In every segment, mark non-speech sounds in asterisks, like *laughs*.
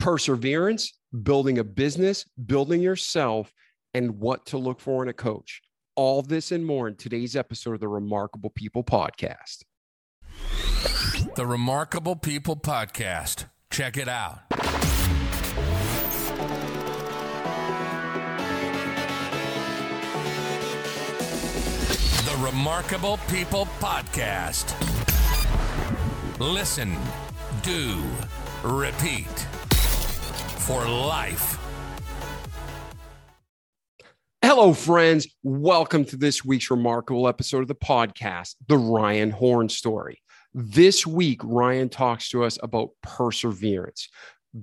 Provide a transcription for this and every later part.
perseverance, building a business, building yourself, and what to look for in a coach. All this and more in today's episode of the Remarkable People Podcast. The Remarkable People Podcast. Check it out. The Remarkable People Podcast. Listen, do, repeat for life. Hello, friends. Welcome to this week's remarkable episode of the podcast, The Ryan Horn Story. This week, Ryan talks to us about perseverance,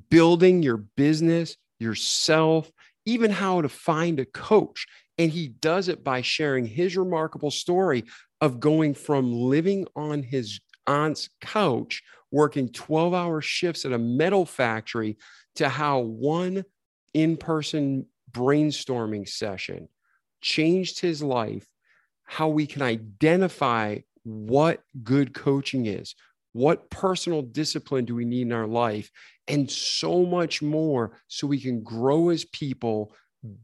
building your business, yourself, even how to find a coach. And he does it by sharing his remarkable story of going from living on his aunt's couch, working 12 hour shifts at a metal factory, to how one in person brainstorming session changed his life, how we can identify what good coaching is, what personal discipline do we need in our life, and so much more so we can grow as people,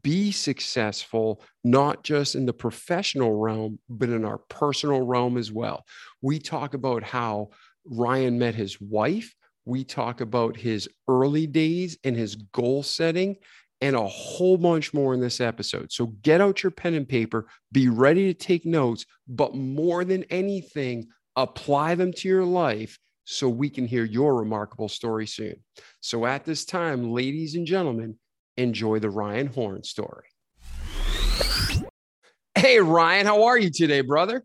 be successful, not just in the professional realm, but in our personal realm as well. We talk about how Ryan met his wife. We talk about his early days and his goal setting and a whole bunch more in this episode. So get out your pen and paper, be ready to take notes, but more than anything, apply them to your life so we can hear your remarkable story soon. So at this time, ladies and gentlemen, enjoy the Ryan Horn story. Hey, Ryan, how are you today, brother?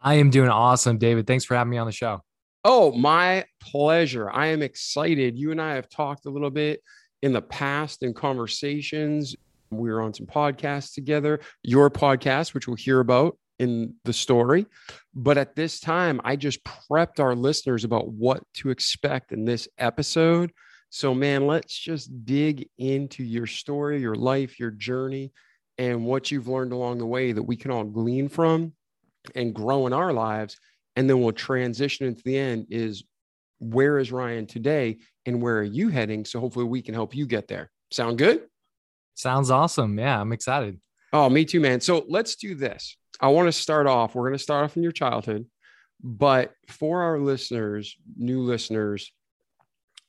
I am doing awesome, David. Thanks for having me on the show. Oh, my pleasure. I am excited. You and I have talked a little bit in the past in conversations. We were on some podcasts together, your podcast, which we'll hear about in the story. But at this time, I just prepped our listeners about what to expect in this episode. So, man, let's just dig into your story, your life, your journey, and what you've learned along the way that we can all glean from and grow in our lives. And then we'll transition into the end is where is Ryan today and where are you heading? So hopefully we can help you get there. Sound good? Sounds awesome. Yeah, I'm excited. Oh, me too, man. So let's do this. I want to start off. We're going to start off in your childhood, but for our listeners, new listeners,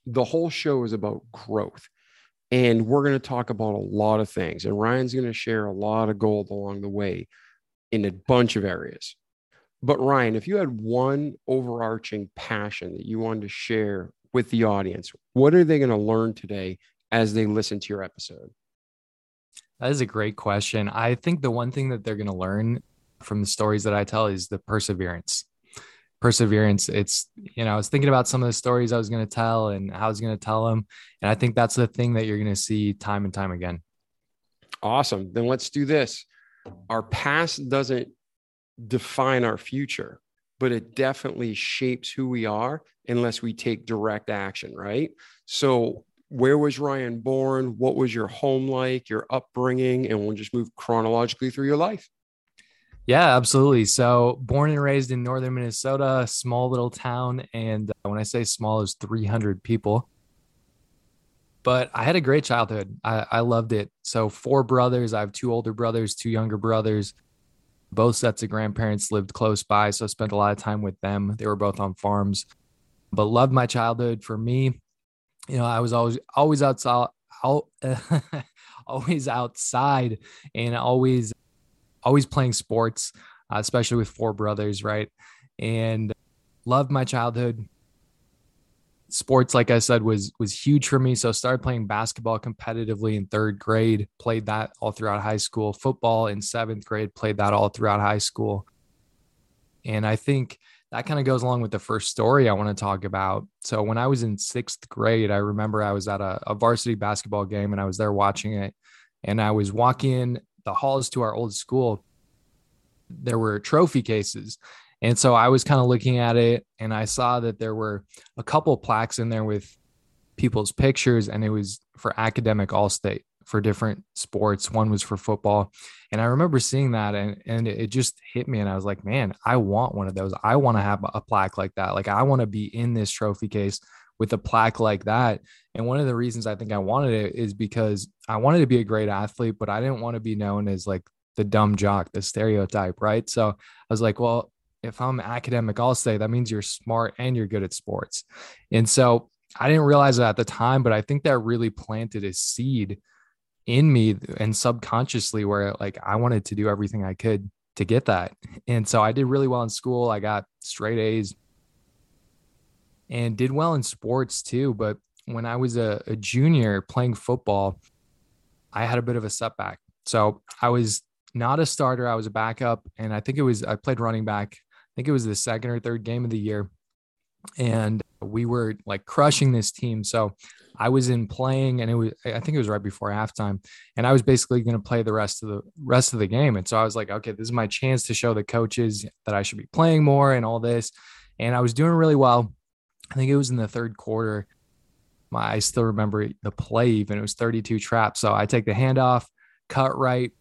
the whole show is about growth. And we're going to talk about a lot of things. And Ryan's going to share a lot of gold along the way in a bunch of areas. But Ryan, if you had one overarching passion that you wanted to share with the audience, what are they going to learn today as they listen to your episode? That is a great question. I think the one thing that they're going to learn from the stories that I tell is the perseverance. Perseverance. It's, you know, I was thinking about some of the stories I was going to tell and how I was going to tell them. And I think that's the thing that you're going to see time and time again. Awesome. Then let's do this. Our past doesn't define our future, but it definitely shapes who we are unless we take direct action, right? So, where was Ryan born? What was your home like, your upbringing? And we'll just move chronologically through your life. Yeah, absolutely. So, born and raised in northern Minnesota, small little town. And uh, when I say small, is 300 people. But I had a great childhood. I, I loved it. So, four brothers. I have two older brothers, two younger brothers. Both sets of grandparents lived close by, so I spent a lot of time with them. They were both on farms, but loved my childhood. For me, you know, I was always always outside, out, *laughs* always outside, and always always playing sports, uh, especially with four brothers, right? And loved my childhood sports like i said was was huge for me. So I started playing basketball competitively in third grade played that all throughout high school. Football in seventh grade played that all throughout high school. And i think that kind of goes along with the first story i want to talk about. So when i was in sixth grade i remember i was at a, a varsity basketball game and i was there watching it. And i was walking the halls to our old school. There were trophy cases and so I was kind of looking at it and I saw that there were a couple plaques in there with people's pictures and it was for academic all state for different sports. One was for football. And I remember seeing that and, and it just hit me. And I was like, man, I want one of those. I want to have a plaque like that. Like I want to be in this trophy case with a plaque like that. And one of the reasons I think I wanted it is because I wanted to be a great athlete, but I didn't want to be known as like the dumb jock, the stereotype, right? So I was like, well, if I'm academic all state, that means you're smart and you're good at sports. And so I didn't realize it at the time, but I think that really planted a seed in me and subconsciously where like I wanted to do everything I could to get that. And so I did really well in school. I got straight A's and did well in sports too. But when I was a, a junior playing football, I had a bit of a setback. So I was not a starter. I was a backup. And I think it was, I played running back. I think it was the second or third game of the year. And we were like crushing this team. So I was in playing and it was I think it was right before halftime and I was basically going to play the rest of the rest of the game. And so I was like okay this is my chance to show the coaches that I should be playing more and all this. And I was doing really well. I think it was in the third quarter. My I still remember the play even. It was 32 traps. So I take the handoff cut right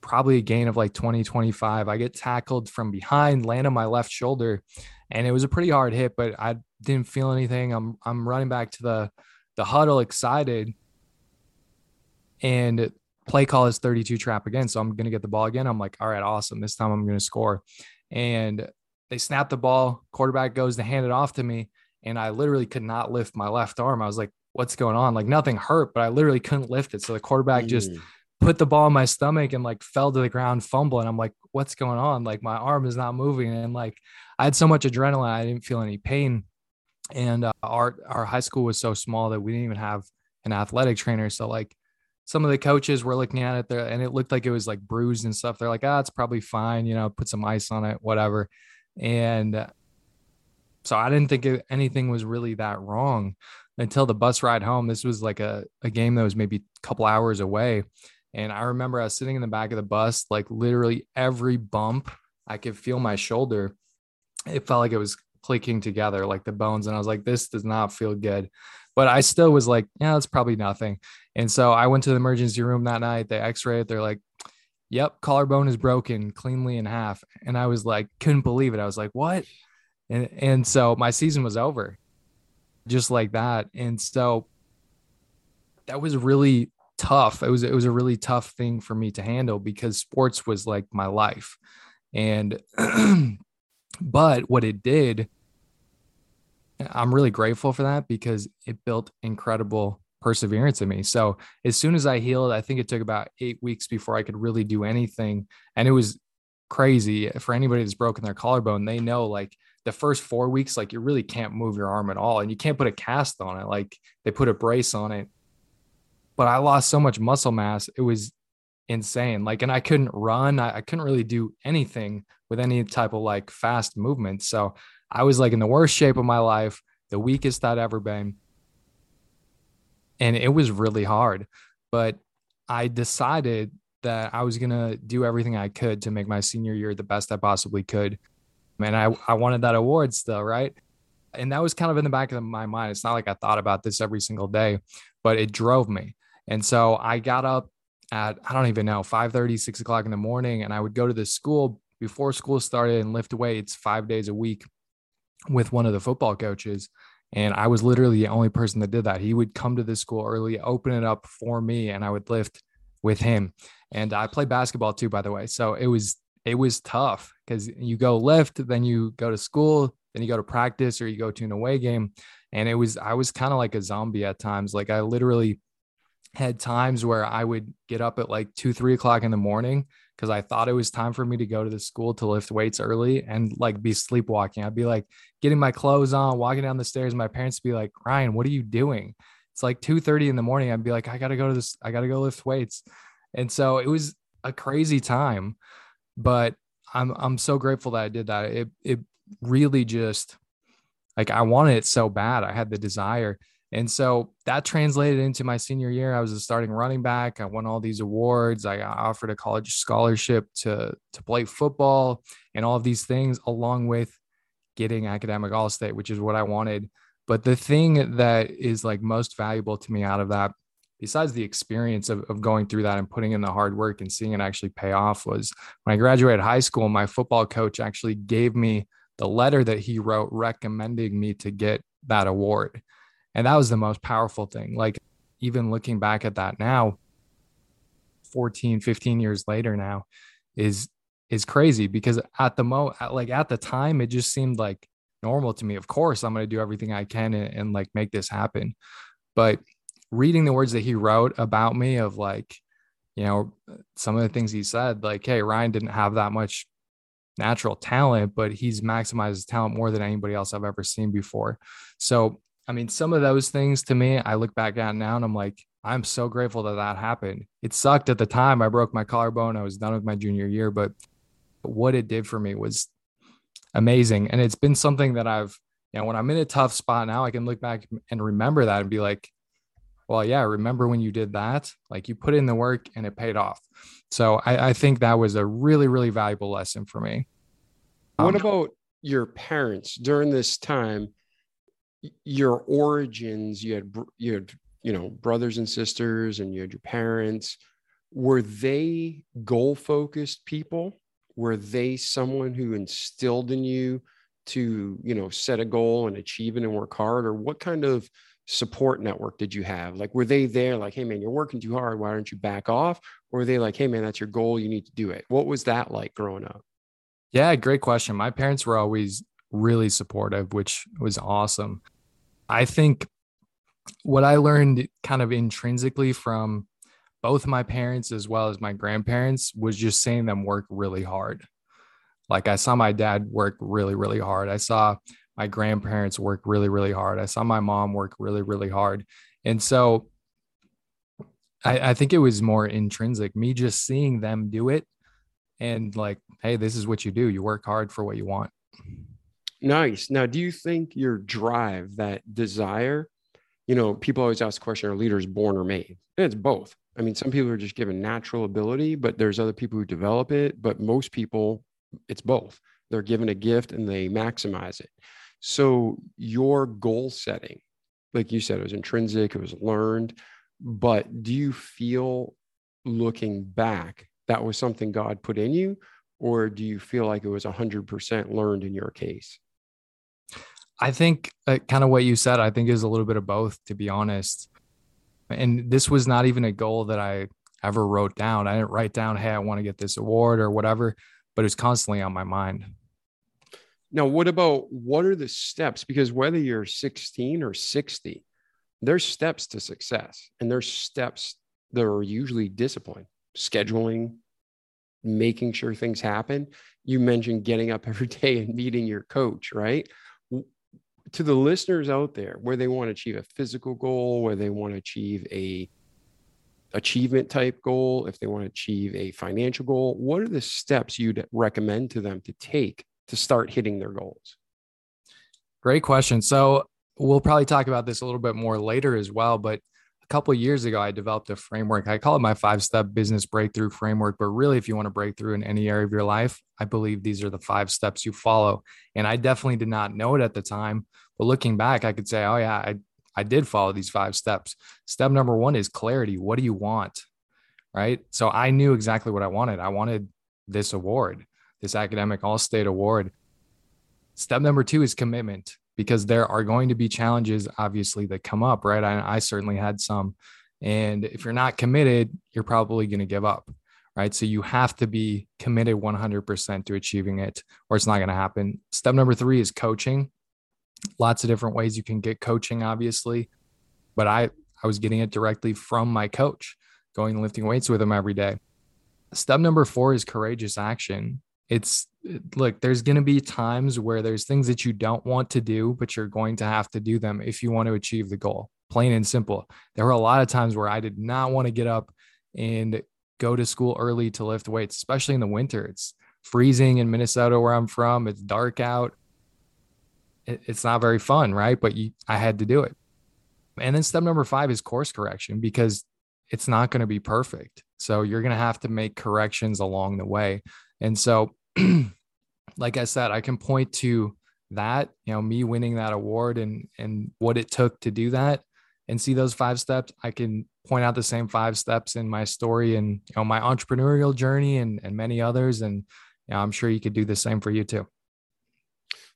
probably a gain of like 20 25 I get tackled from behind land on my left shoulder and it was a pretty hard hit but I didn't feel anything I'm I'm running back to the the huddle excited and play call is 32 trap again. So I'm to get the ball again. I'm like, all right, awesome. This time I'm to score. And they snap the ball. Quarterback goes to hand it off to me. And I literally could not lift my left arm. I was like, what's going on? Like nothing hurt, but I literally couldn't lift it. So the quarterback mm. just put the ball in my stomach and like fell to the ground, fumbling. I'm like, what's going on? Like my arm is not moving. And like I had so much adrenaline, I didn't feel any pain and uh, our our high school was so small that we didn't even have an athletic trainer so like some of the coaches were looking at it there and it looked like it was like bruised and stuff they're like ah it's probably fine you know put some ice on it whatever and uh, so i didn't think anything was really that wrong until the bus ride home this was like a, a game that was maybe a couple hours away and i remember i was sitting in the back of the bus like literally every bump i could feel my shoulder it felt like it was clicking together like the bones. And i was like this does not feel good. But i still was like yeah that's probably nothing. And so i went to the emergency room that night they x rayed it they're like yep collarbone is broken cleanly in half. And i was like couldn't believe it. I was like what? And and so my season was over just like that. And so that was really tough it was it was a really tough thing for me to handle because sports was like my life and *clears throat* but what it did I'm really grateful for that because it built incredible perseverance in me. So as soon as I healed, I think it took about eight weeks before I could really do anything. And it was crazy for anybody that's broken their collarbone. They know like the first four weeks, like you really can't move your arm at all. And you can't put a cast on it. Like they put a brace on it. But I lost so much muscle mass. It was insane. Like, and I couldn't run. I, I couldn't really do anything with any type of like fast movement. So I was like in the worst shape of my life, the weakest I'd ever been. And it was really hard. But I decided that I was going to do everything I could to make my senior year the best I possibly could. And I, I wanted that award still, right? And that was kind of in the back of my mind. It's not like I thought about this every single day, but it drove me. And so I got up at, I don't even know, 5 30, 6 o'clock in the morning, and I would go to the school before school started and lift weights five days a week with one of the football coaches. And I was literally the only person that did that. He would come to the school early, open it up for me, and I would lift with him. And I played basketball too, by the way. So it was it was tough because you go lift, then you go to school, then you go to practice or you go to an away game. And it was I was kind of like a zombie at times. Like I literally had times where I would get up at like two, three o'clock in the morning because I thought it was time for me to go to the school to lift weights early and like be sleepwalking. I'd be like getting my clothes on, walking down the stairs. My parents would be like, Ryan, what are you doing? It's like 2 30 in the morning. I'd be like, I gotta go to this, I gotta go lift weights. And so it was a crazy time, but I'm I'm so grateful that I did that. It it really just like I wanted it so bad. I had the desire. And so that translated into my senior year. I was a starting running back. I won all these awards. I offered a college scholarship to, to play football and all of these things, along with getting academic all state, which is what I wanted. But the thing that is like most valuable to me out of that, besides the experience of, of going through that and putting in the hard work and seeing it actually pay off, was when I graduated high school, my football coach actually gave me the letter that he wrote recommending me to get that award. And that was the most powerful thing. Like, even looking back at that now, 14, 15 years later now, is is crazy because at the mo like at the time it just seemed like normal to me. Of course i'm going to do everything i can and, and, like make this happen. But reading the words that he wrote about me of like you know some of the things he said like hey ryan didn't have that much natural talent but he's maximized his talent more than anybody else i've ever seen before. So i mean some of those things to me i look back at now and i'm like i'm so grateful that that happened it sucked at the time i broke my collarbone i was done with my junior year but what it did for me was amazing. And it's been something that I've, you know, when I'm in a tough spot now, I can look back and remember that and be like, well, yeah, remember when you did that? Like you put in the work and it paid off. So I, I think that was a really, really valuable lesson for me. What um, about your parents during this time? Your origins, you had, you had, you know, brothers and sisters, and you had your parents. Were they goal focused people? were they someone who instilled in you to you know set a goal and achieve it and work hard? Or what kind of support network did you have? Like were they there like hey man you're working too hard. Why don't you back off? Or were they like hey man that's your goal. You need to do it. What was that like growing up? Yeah great question. My parents were always really supportive which was awesome i think what i learned kind of intrinsically from both my parents as well as my grandparents was just seeing them work really hard. Like I saw my dad work really, really hard. I saw my grandparents work really, really hard. I saw my mom work really, really hard. And so I, I think it was more intrinsic, me just seeing them do it and like, hey, this is what you do. You work hard for what you want. Nice. Now, do you think your drive, that desire, you know, people always ask the question, are leaders born or made? It's both. I mean, some people are just given natural ability, but there's other people who develop it. But most people, it's both. They're given a gift and they maximize it. So your goal setting, like you said, it was intrinsic, it was learned. But do you feel looking back that was something God put in you? Or do you feel like it was 100% learned in your case? I think uh, kind of what you said, I think is a little bit of both, to be honest. And this was not even a goal that I ever wrote down. I didn't write down, hey, I want to get this award or whatever, but it was constantly on my mind. Now, what about what are the steps? Because whether you're 16 or 60, there's steps to success and there's steps that are usually discipline, scheduling, making sure things happen. You mentioned getting up *laughs* every day and meeting your coach, right? To the listeners out there where they want to achieve a physical goal, where they want to achieve a achievement type goal, if they want to achieve a financial goal, what are the steps you'd recommend to them to take to start hitting their goals? Great question. So we'll probably talk about this a little bit more later as well, but couple years ago I developed a framework. I call it my five-step business breakthrough framework, but really if you want to break through in any area of your life, I believe these are the five steps you follow. And I definitely did not know it at the time, but looking back, I could say, oh, yeah, I, I did follow these five steps. Step number one is clarity. What do you want? Right. So I knew exactly what I wanted. I wanted this award, this academic all state award. Step number two is commitment because there are going to be challenges, obviously, that come up. Right. I, I certainly had some. And if you're not committed, you're probably going to give up. Right. So you have to be committed 100% to achieving it, or it's not going to happen. Step number three is coaching lots of different ways you can get coaching, obviously. But I, I was getting it directly from my coach, going lifting weights with him every day. Step number four is courageous action. It's look, there's going to be times where there's things that you don't want to do, but you're going to have to do them if you want to achieve the goal. Plain and simple. There were a lot of times where I did not want to get up and go to school early to lift weights, especially in the winter. It's freezing in Minnesota where I'm from. It's dark out it's not very fun, right? But you, I had to do it. And then step number five is course correction because it's not going to be perfect. So you're going to have to make corrections along the way. And so, like I said, I can point to that, you know, me winning that award and and what it took to do that and see those five steps. I can point out the same five steps in my story and you know my entrepreneurial journey and and many others. And you know, I'm sure you could do the same for you too.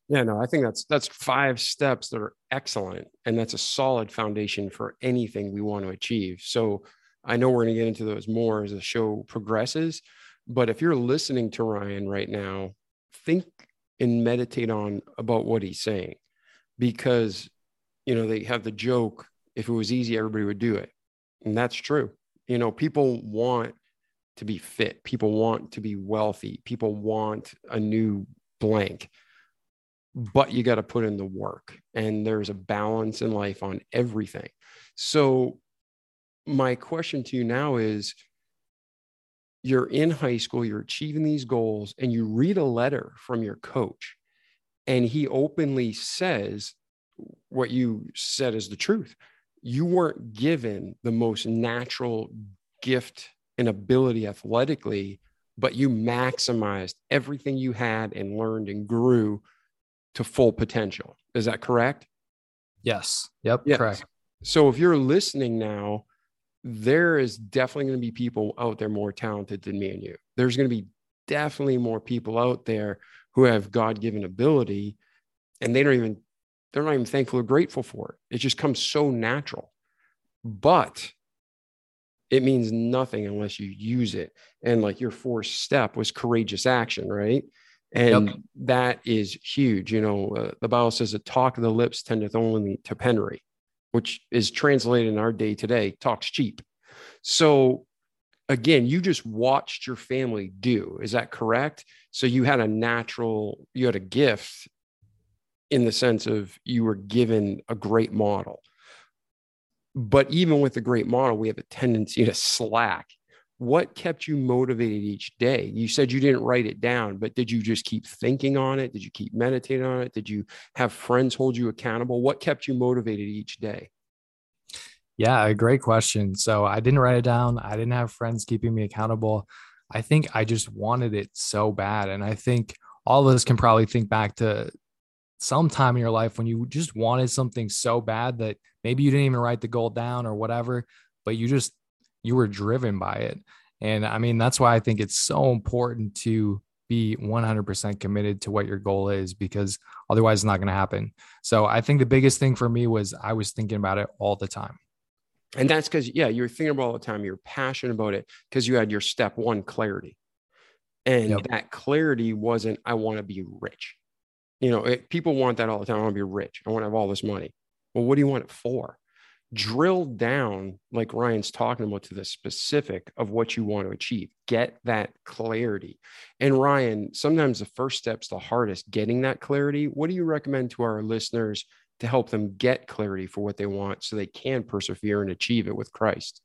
Yeah, no, I think that's that's five steps that are excellent, and that's a solid foundation for anything we want to achieve. So I know we're going to get into those more as the show progresses, but if you're listening to Ryan right now, think and meditate on about what he's saying, because you know they have the joke: if it was easy, everybody would do it, and that's true. You know, people want to be fit, people want to be wealthy, people want a new blank. But you got to put in the work. And there's a balance in life on everything. So my question to you now is you're in high school you're achieving these goals and you read a letter from your coach and he openly says what you said is the truth you weren't given the most natural gift and ability athletically but you maximized everything you had and learned and grew to full potential. Is that correct? Yes. Yep. Yes. Correct. So if you're listening now, there is definitely going to be people out there more talented than me and you. There's going to be definitely more people out there who have God given ability and they don't even, they're not even thankful or grateful for it. It just comes so natural. But it means nothing unless you use it. And like your fourth step was courageous action, right? and yep. that is huge you know uh, the bible says that talk of the lips tendeth only to penury which is translated in our day today talks cheap. So again you just watched your family do. Is that correct? So you had a natural you had a gift in the sense of you were given a great model. But even with a great model we have a tendency to slack what kept you motivated each day? You said you didn't write it down, but did you just keep thinking on it? Did you keep meditating on it? Did you have friends hold you accountable? What kept you motivated each day? Yeah, a great question. So I didn't write it down. I didn't have friends keeping me accountable. I think I just wanted it so bad. And I think all of us can probably think back to some time in your life when you just wanted something so bad that maybe you didn't even write the goal down or whatever, but you just you were driven by it. And I mean, that's why I think it's so important to be 100% committed to what your goal is because otherwise it's not going to happen. So I think the biggest thing for me was I was thinking about it all the time. And that's because, yeah, you're thinking about all the time. You're passionate about it because you had your step one clarity. And yep. that clarity wasn't, I want to be rich. You know, it, people want that all the time. I want to be rich. I want to have all this money. Well, what do you want it for? Drill down like ryan's talking about to the specific of what you want to achieve. Get that clarity. And ryan sometimes the first step's the hardest getting that clarity. What do you recommend to our listeners to help them get clarity for what they want so they can persevere and achieve it with christ?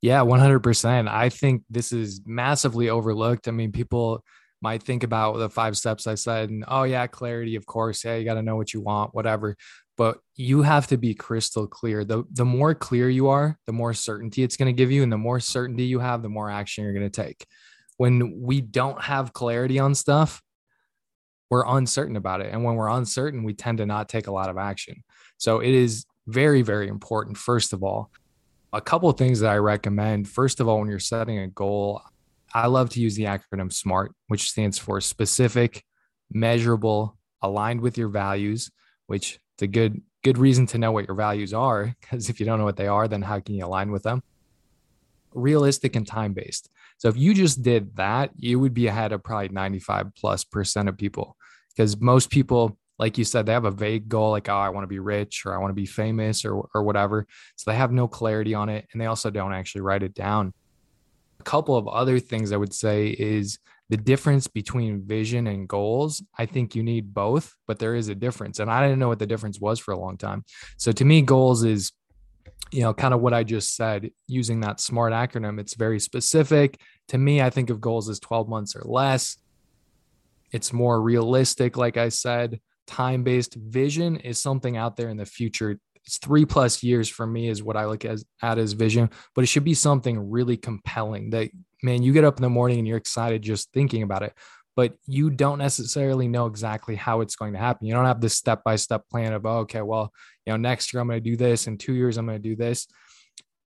Yeah 100% i think this is massively overlooked. I mean people might think about the five steps I said, and oh yeah, clarity, of course. Yeah, you got to know what you want, whatever but you have to be crystal clear. The the more clear you are, the more certainty it's going to give you and the more certainty you have, the more action you're going to take. When we don't have clarity on stuff, we're uncertain about it and when we're uncertain, we tend to not take a lot of action. So it is very very important first of all. A couple of things that I recommend. First of all, when you're setting a goal, I love to use the acronym SMART, which stands for specific, measurable, aligned with your values, which it's a good good reason to know what your values are because if you don't know what they are then how can you align with them? Realistic and time based so if you just did that you would be ahead of probably 95 plus percent of people. Because most people like you said they have a vague goal like oh i want to be rich or i want to be famous or or whatever. So they have no clarity on it and they also don't actually write it down a couple of other things i would say is the difference between vision and goals, I think you need both, but there is a difference. And I didn't know what the difference was for a long time. So to me, goals is, you know, kind of what I just said using that SMART acronym. It's very specific. To me, I think of goals as 12 months or less. It's more realistic, like I said. Time based vision is something out there in the future three plus years for me is what I look as, at as vision, but it should be something really compelling that man, you get up in the morning and you're excited just thinking about it, but you don't necessarily know exactly how it's going to happen. You don't have this step by step plan of, oh, okay, well, you know, next year I'm going to do this, in two years I'm going to do this.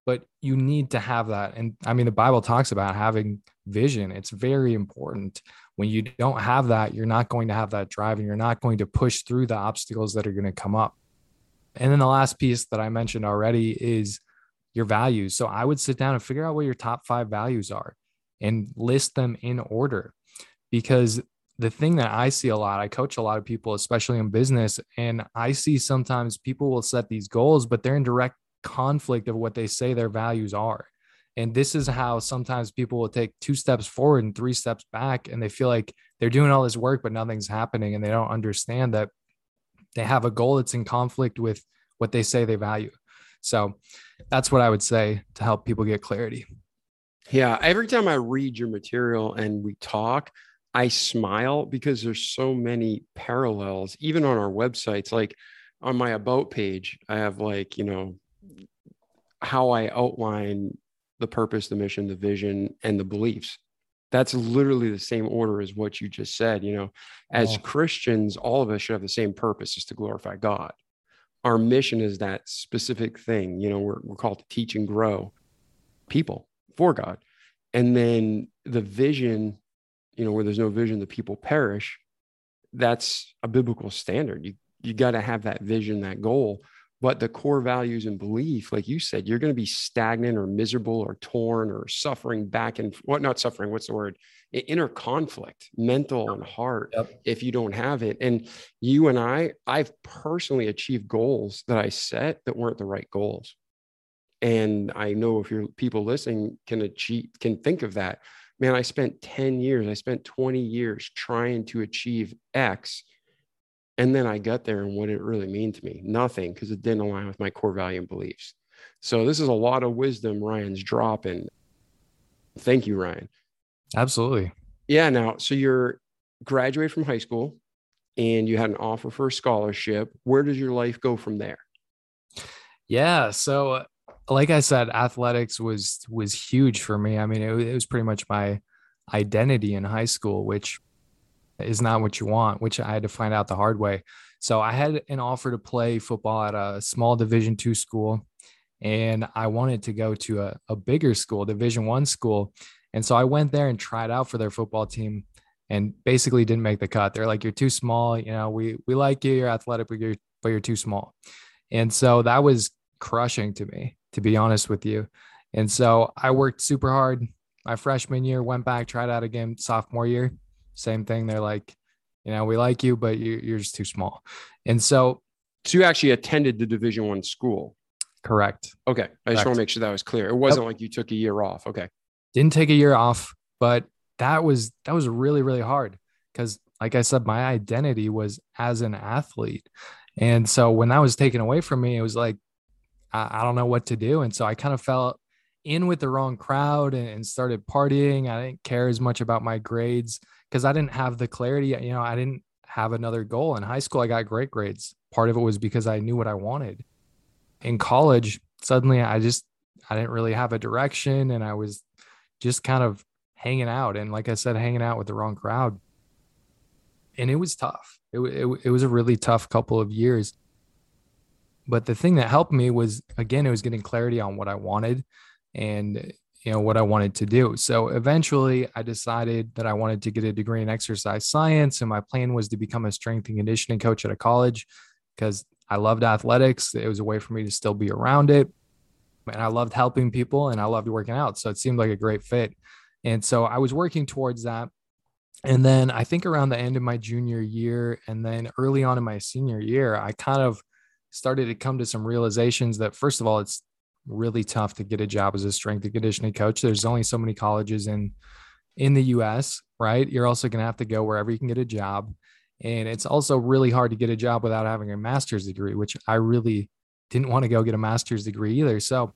but you need to have that. And I mean, the Bible talks about having vision. It's very important. When you don't have that, you're not going to have that drive and you're not going to push through the obstacles that are going to come up. And then the last piece that I mentioned already is your values. So I would sit down and figure out what your top five values are and list them in order. Because the thing that I see a lot, I coach a lot of people, especially in business, and I see sometimes people will set these goals, but they're in direct conflict of what they say their values are. And this is how sometimes people will take two steps forward and three steps back, and they feel like they're doing all this work, but nothing's happening. And they don't understand that they have a goal that's in conflict with what they say they value. So that's what I would say to help people get clarity. Yeah. Every time I read your material and we talk, I smile because there's so many parallels, even on our websites. Like on my about page, I have like, you know, how I outline the purpose, the mission, the vision, and the beliefs. That's literally the same order as what you just said. You know, as Christians, all of us should have the same purpose, is to glorify God. Our mission is that specific thing. You know, we're, we're called to teach and grow people for God. And then the vision, you know, where there's no vision, the people perish. That's a biblical standard. You you got to have that vision, that goal but the core values and belief like you said you're going to be stagnant or miserable or torn or suffering back and what not suffering what's the word? Inner conflict mental and heart yep. if you don't have it. And you and i i've personally achieved goals that i set that weren't the right goals. And i know if your people listening can achieve can think of that. Man i spent 10 years i spent 20 years trying to achieve x and then I got there and what did it really mean to me? Nothing, because it didn't align with my core value and beliefs. So this is a lot of wisdom Ryan's dropping. Thank you, Ryan. Absolutely. Yeah. Now, so you're graduated from high school and you had an offer for a scholarship. Where does your life go from there? Yeah. So like I said, athletics was was huge for me. I mean, it, it was pretty much my identity in high school, which is not what you want, which I had to find out the hard way. So I had an offer to play football at a small division two school and I wanted to go to a, a bigger school, division one school. And so I went there and tried out for their football team and basically didn't make the cut. They're like, you're too small. You know, we, we like you, you're athletic, but you're, but you're too small. And so that was crushing to me, to be honest with you. And so I worked super hard my freshman year, went back, tried out again sophomore year, same thing. They're like, you know, we like you, but you, you're just too small. And so, so you actually attended the Division One school. Correct. Okay, I just want to make sure that was clear. It wasn't yep. like you took a year off. Okay. Didn't take a year off, but that was that was really really hard because, like I said, my identity was as an athlete, and so when that was taken away from me, it was like I, I don't know what to do, and so I kind of felt in with the wrong crowd and started partying. I didn't care as much about my grades because I didn't have the clarity. You know, I didn't have another goal. In high school, I got great grades. Part of it was because I knew what I wanted. In college, suddenly I just I didn't really have a direction and I was just kind of hanging out and like I said hanging out with the wrong crowd. And it was tough. It, it, it was a really tough couple of years. But the thing that helped me was again it was getting clarity on what I wanted and you know what I wanted to do. So eventually I decided that I wanted to get a degree in exercise science and my plan was to become a strength and conditioning coach at a college because I loved athletics. It was a way for me to still be around it. And I loved helping people and I loved working out. So it seemed like a great fit. And so I was working towards that. And then I think around the end of my junior year and then early on in my senior year, I kind of started to come to some realizations that first of all, it's really tough to get a job as a strength and conditioning coach. There's only so many colleges in in the US, right? You're also going to have to go wherever you can get a job. And it's also really hard to get a job without having a master's degree, which I really didn't want to go get a master's degree either. So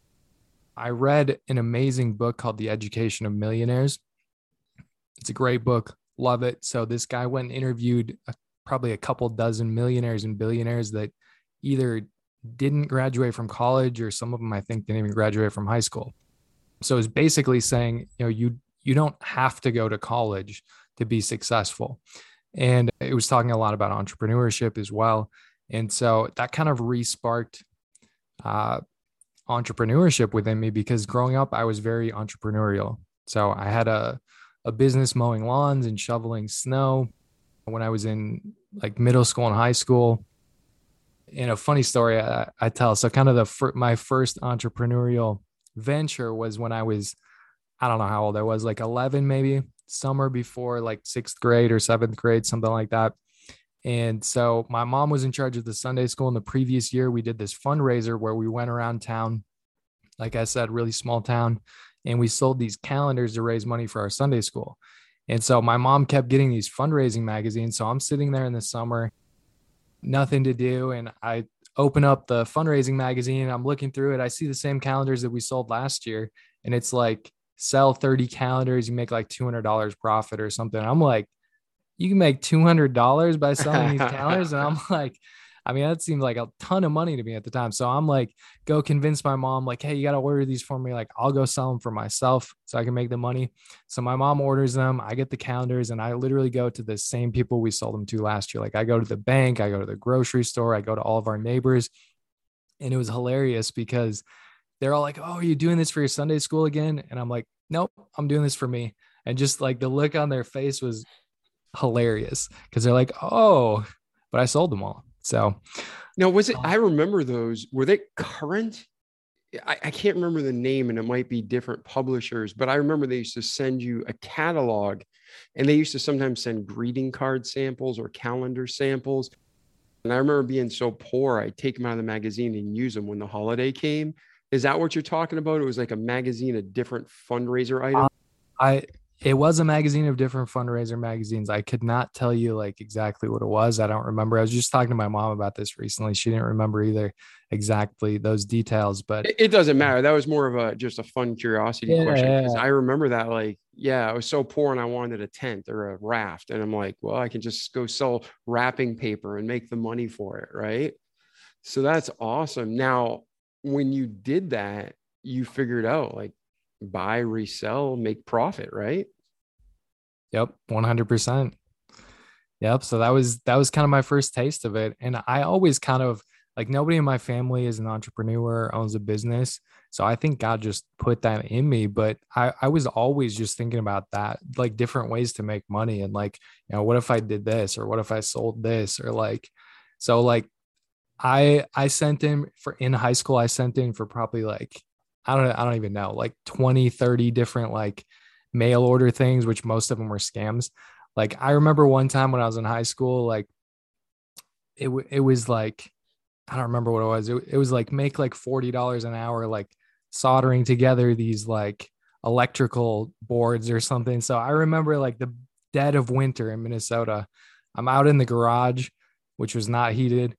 I read an amazing book called The Education of Millionaires. It's a great book. Love it. So this guy went and interviewed a, probably a couple dozen millionaires and billionaires that either didn't graduate from college or some of them I think didn't even graduate from high school. So it's basically saying, you know, you you don't have to go to college to be successful. And it was talking a lot about entrepreneurship as well. And so that kind of resparked uh, entrepreneurship within me because growing up I was very entrepreneurial. So I had a a business mowing lawns and shoveling snow when I was in like middle school and high school. And know, funny story I, I tell. So kind of the fir- my first entrepreneurial venture was when I was I don't know how old I was, like 11 maybe, summer before like 6th grade or 7th grade, something like that. And so my mom was in charge of the Sunday school. In the previous year, we did this fundraiser where we went around town, like I said, really small town, and we sold these calendars to raise money for our Sunday school. And so my mom kept getting these fundraising magazines. So I'm sitting there in the summer, nothing to do. And I open up the fundraising magazine. I'm looking through it. I see the same calendars that we sold last year. And it's like sell 30 calendars, you make like $200 profit or something. I'm like, you can make $200 by selling these *laughs* calendars. And I'm like, I mean, that seemed like a ton of money to me at the time. So I'm like, go convince my mom, like, hey, you got to order these for me. Like, I'll go sell them for myself so I can make the money. So my mom orders them. I get the calendars and I literally go to the same people we sold them to last year. Like, I go to the bank, I go to the grocery store, I go to all of our neighbors. And it was hilarious because they're all like, oh, are you doing this for your Sunday school again? And I'm like, nope, I'm doing this for me. And just like the look on their face was hilarious because they're like, oh, but I sold them all. So now was it? I remember those. Were they current? I, I, can't remember the name, and it might be different publishers, but I remember they used to send you a catalog, and they used to sometimes send greeting card samples or calendar samples. And I remember being so poor, I'd take them out of the magazine and use them when the holiday came. Is that what you're talking about? It was like a magazine a different fundraiser item. Uh, I it was a magazine of different fundraiser magazines. I could not tell you like exactly what it was. I don't remember. I was just talking to my mom about this recently. She didn't remember either exactly those details, but it, it doesn't matter. That was more of a just a fun curiosity yeah, question yeah. I remember that like yeah, I was so poor and I wanted a tent or a raft, and I'm like, well, I can just go sell wrapping paper and make the money for it, right? So that's awesome. Now, when you did that, you figured out like buy, resell, make profit, right? Yep, 100%. Yep, so that was that was kind of my first taste of it and I always kind of like nobody in my family is an entrepreneur, owns a business. So I think God just put that in me, but I I was always just thinking about that, like different ways to make money and like, you know, what if I did this or what if I sold this or like so like I I sent in for in high school I sent in for probably like I don't I don't even know, like 20, 30 different like mail order things, which most of them were scams. Like I remember one time when I was in high school, like it it was like I don't remember what it was. It, it was like make like forty dollars an hour, like soldering together these like electrical boards or something. So I remember like the dead of winter in Minnesota. I'm out in the garage, which was not heated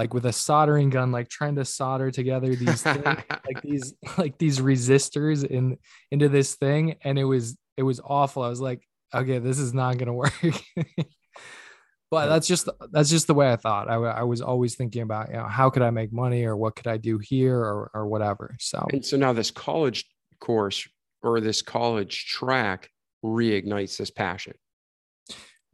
like with a soldering gun, like trying to solder together these things, *laughs* like these like these resistors in into this thing, and it was it was awful. I was like, okay, this is not gonna *laughs* work. but that's just that's just the way I thought. I, I was always thinking about you know how could I make money or what could I do here or or whatever. So and so now this college course or this college track reignites this passion.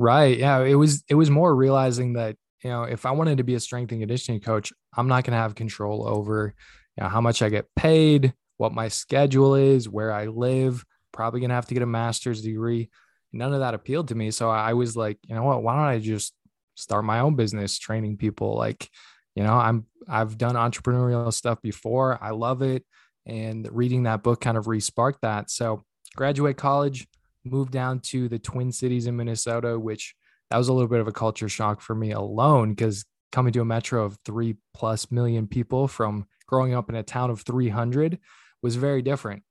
Right. Yeah. It was it was more realizing that you know, if I wanted to be a strength and conditioning coach, I'm not going to have control over you know, how much I get paid, what my schedule is, where I live, probably going to have to get a master's degree. None of that appealed to me. So I was like, you know what, why don't I just start my own business training people? Like, you know, I'm, I've done entrepreneurial stuff before. I love it. And reading that book kind of re-sparked that. So graduate college, moved down to the Twin Cities in Minnesota, which that was a little bit of a culture shock for me alone because coming to a metro of three plus million people from growing up in a town of 300 was very different.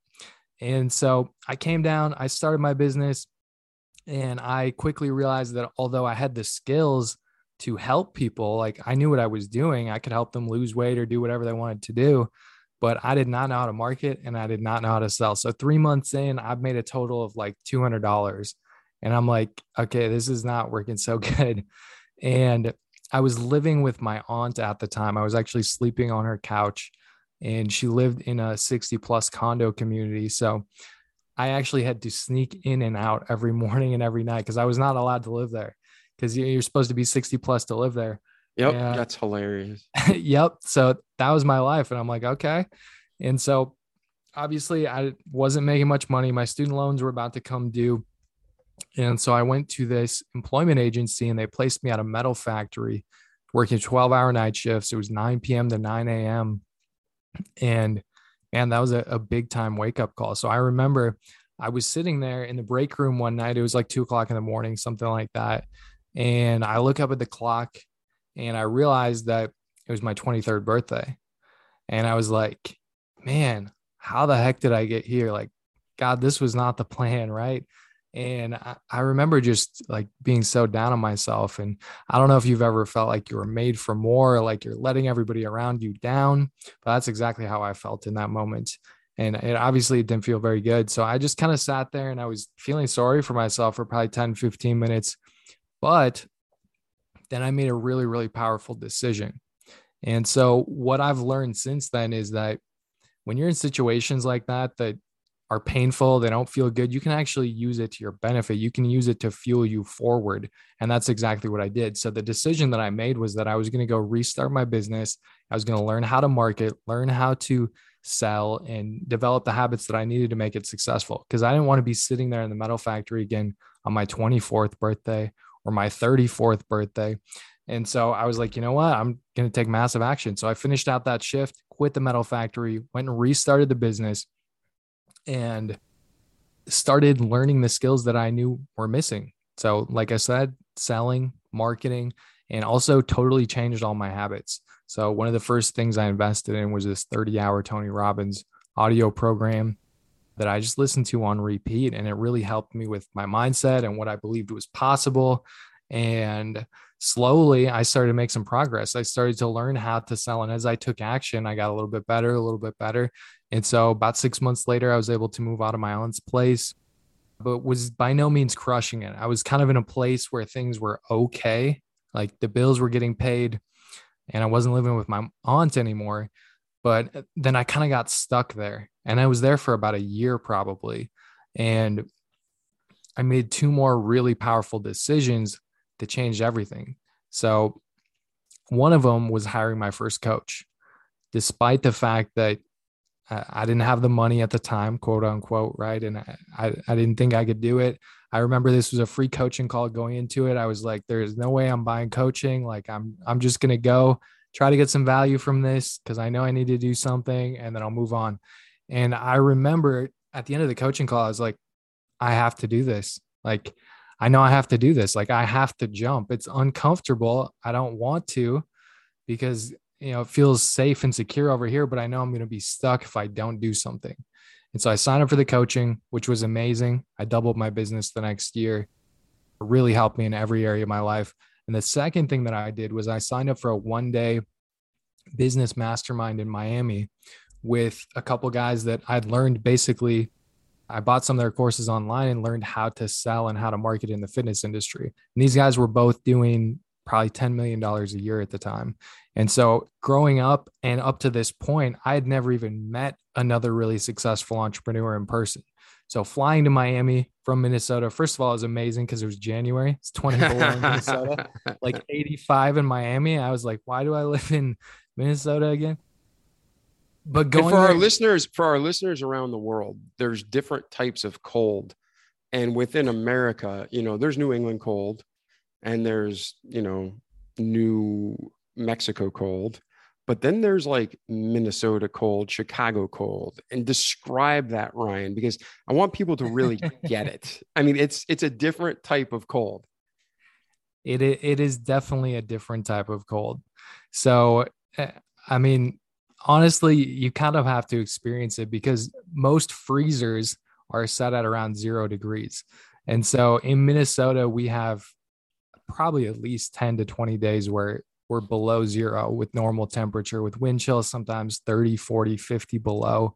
And so I came down, I started my business, and I quickly realized that although I had the skills to help people, like I knew what I was doing, I could help them lose weight or do whatever they wanted to do. But I did not know how to market and I did not know how to sell. So, three months in, I've made a total of like $200 and I'm like, okay, this is not working so *laughs* good. And I was living with my aunt at the time. I was actually sleeping on her couch and she lived in a 60 plus condo community. So I actually had to sneak in and out every *laughs* morning and every night because I was not allowed to live there because you're supposed to be 60 plus to live there. Yep. And, that's hilarious. *laughs* yep. So that was my life. And I'm like, okay. And so obviously I wasn't making much money. My student loans were about to come due. And so I went to this employment agency and they placed me at a metal factory working 12 hour night shifts. It was 9 p.m. to 9 a.m. And man, that was a, a big time wake up call. So I remember I was sitting there in the break room one night. It was like two o'clock in the morning, something like that. And I look up at the clock and I realized that it was my 23rd birthday. And I was like, man, how the heck did I get here? Like, God, this was not the *laughs* plan, right? And I, I, remember just like being so down on myself. And I don't know if you've ever felt like you were made for more, like you're letting everybody around you down, but that's exactly how I felt in that moment. And it obviously didn't feel very good. So I just kind of sat there and I was feeling sorry for myself for probably 10, 15 minutes. But then I made a really, really powerful decision. And so what I've learned since then is that when you're in situations like that that are painful, they don't feel good, you can actually use it to your benefit. You can use it to fuel you forward. And that's exactly what I did. So the decision that I made was that I was going to go restart my business. I was going to learn how to market, learn how to sell, and develop the habits that I needed to make it successful. Because I didn't want to be sitting there in the metal factory again on my 24th birthday or my 34th birthday. And so I was like, you know what? I'm going to take massive action. So I finished out that shift, quit the metal factory, went and restarted the business and started learning the skills that I knew were missing. So, like I said, selling, marketing, and also totally changed all my habits. So, one of the first things I invested in was this 30 hour Tony Robbins audio program that I just listened to on repeat. And it really helped me with my mindset and what I believed was possible. And slowly I started to make some progress. I started to learn how to sell. And as I took action, I got a little bit better, a little bit better. And so about six months later, I was able to move out of my aunt's place, but was by no means crushing it. I was kind of in a place where things were okay. Like the bills were getting paid and I wasn't living with my aunt anymore. But then I kind of got stuck there and I was there for about a year probably. And I made two more really powerful decisions that changed everything. So one of them was hiring my first coach, despite the fact that I didn't have the money at the time, quote unquote, right? And I, I, I, didn't think I could do it. I remember this was a free coaching call going into it. I was like, there's no way I'm buying coaching. Like I'm I'm just gonna go try to get some value from this because I know I need to do something and then I'll move on. And I remember at the end of the coaching call, I was like, I have to do this. Like I know I have to do this. Like I have to jump. It's uncomfortable. I don't want to because you know, it feels safe and secure over here, but I know I'm going to be stuck if I don't do something. And so I signed up for the coaching, which was amazing. I doubled my business the next year. It really helped me in every area of my life. And the second thing that I did was I signed up for a one day business mastermind in Miami with a couple guys that I'd learned basically. I bought some of their courses online and learned how to sell and how to market in the fitness industry. And these guys were both doing probably $10 million a year at the time. And so growing up and up to this point, I had never even met another really successful entrepreneur in person. So flying to Miami from Minnesota, first of all, is amazing because it was January. It's 20 below in Minnesota, *laughs* like 85 in Miami. I was like, why do I live in Minnesota again? But going and for there- our listeners, for our listeners around the world, there's different types of cold. And within America, you know, there's New England cold, and there's you know new mexico cold but then there's like minnesota cold chicago cold and describe that ryan because i want people to really *laughs* get it. I mean it's it's a different type of cold. It it is definitely a different type of cold. So eh, i mean honestly you kind of have to experience it because most freezers are set at around zero degrees. And so in minnesota we have probably at least 10 to 20 days where we're below zero with normal temperature with wind chills sometimes 30 40 50 below.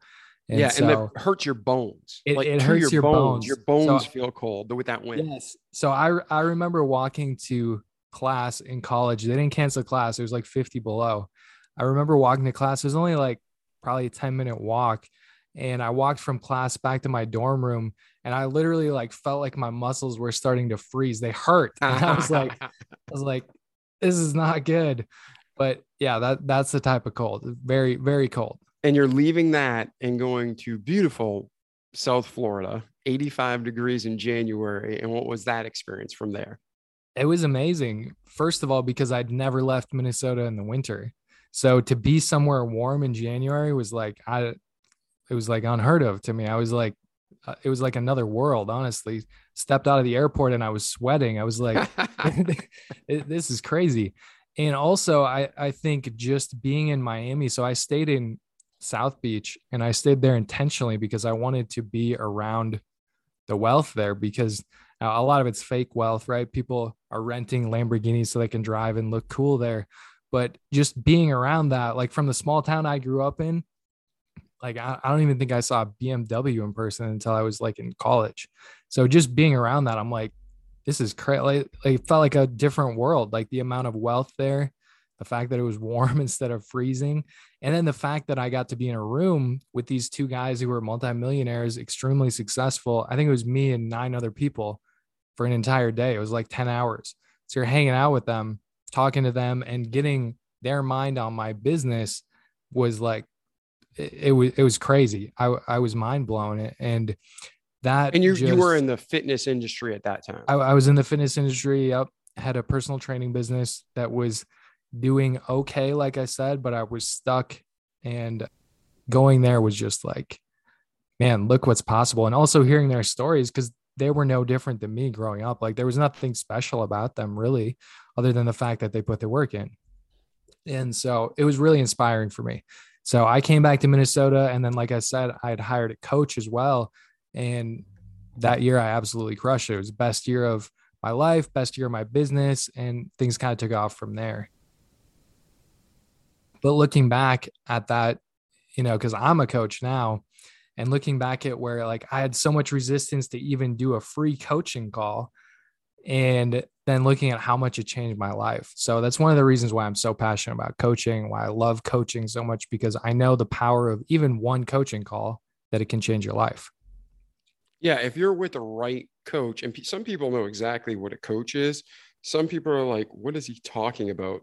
And yeah so and it hurts your bones. It, like it hurts your, your bones. bones. your bones so, feel cold with that wind. Yes. So i i remember walking to class in college. They didn't cancel class. It was like 50 below. I remember walking to class. It was only like probably a 10 minute walk. And I walked from class back to my dorm room and I literally like felt like my muscles were starting to freeze. They hurt. *laughs* And I was like, *laughs* I was like, this is not good. But yeah, that that's the type of cold. Very, very cold. and you're leaving that and going to beautiful South Florida, 85 degrees in January. And what was that experience from there? It was amazing. First of all, because I'd never left Minnesota in the winter. So to be somewhere warm in January was like I it was like unheard of to me. I was like uh, it was like another world, honestly. Stepped out of the airport and I was sweating. I was like *laughs* *laughs* this is crazy. And also I I think just being in Miami, so I stayed in South Beach and I stayed there intentionally because I wanted to be around the wealth there because a lot of it's fake wealth, right? People are renting Lamborghinis so they can drive and look cool there. But just being around that, like from the small town I grew up in, like I, I don't even think I saw a BMW in person until I was like in college. So just being around that, I'm like, this is crazy. Like, like, it felt like a different world. Like the amount of wealth there, the fact that it was *laughs* warm instead of freezing, and then the fact that I got to be in a room with these two guys who were multimillionaires, extremely successful. I think it was me and nine other people for an entire day. It was like 10 hours. So you're hanging out with them, talking to them, and getting their mind on my business was like it, it was it was crazy. I I was mind blown, and that and you you were in the fitness industry at that time. I, I was in the fitness industry. Yep, had a personal training business that was doing okay, like I said, but I was stuck, and going there was just like, man, look what's possible, and also hearing their stories because they were no different than me growing up. Like there was nothing special about them really, other than the fact that they put their work in. And so it was really inspiring for me. So I came back to Minnesota. And then, like I said, I had hired a coach as well. And that year I absolutely crushed it. It was the best year of my life, best year of my business, and things kind of took off from there. But looking back at that, you know, because I'm a coach now, and looking back at where like I had so much resistance to even do a free coaching call and then looking at how much it changed my life. So that's one of the reasons why I'm so passionate about coaching, why I love coaching so much because I know the power of even one coaching call that it can change your life. Yeah, if you're with the right coach and some people know exactly what a coach is, some people are like what is he talking about?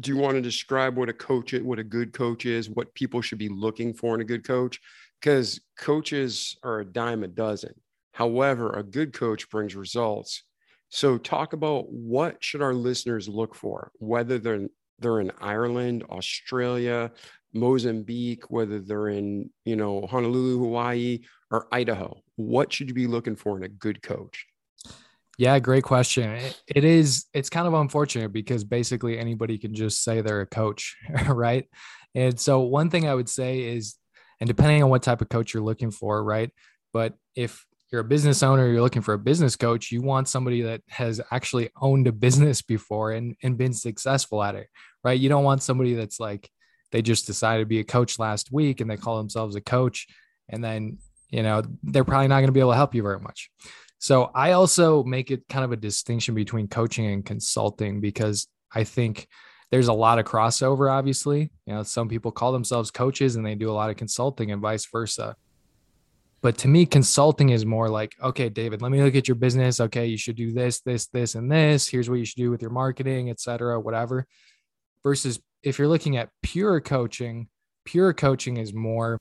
Do you want to describe what a coach is, what a good coach is, what people should be looking for in a good coach? because coaches are a dime a dozen. However, a good coach brings results. So talk about what should our listeners look for, whether they're they're in Ireland, Australia, Mozambique, whether they're in, you know, Honolulu, Hawaii, or Idaho. What should you be looking for in a good coach? Yeah, great question. It is it's kind of unfortunate because basically anybody can just say they're a coach, *laughs* right? And so one thing I would say is and depending on what type of coach you're looking for, right? But if you're a business owner, you're looking for a business coach, you want somebody that has actually owned a business before and, and been successful at it, right? You don't want somebody that's like, they just decided to be a coach last week and they call themselves a coach. And then, you know, they're probably not going to be able to help you very much. So I also make it kind of a distinction between coaching and consulting because I think there's a lot of crossover, obviously. You know, some people call themselves coaches and they do a lot of consulting and vice versa. But to me, consulting is more like, okay, David, let me look at your business. Okay, you should do this, this, this, and this. Here's what you should do with your marketing, et cetera, whatever. Versus if you're looking at pure coaching, pure coaching is more,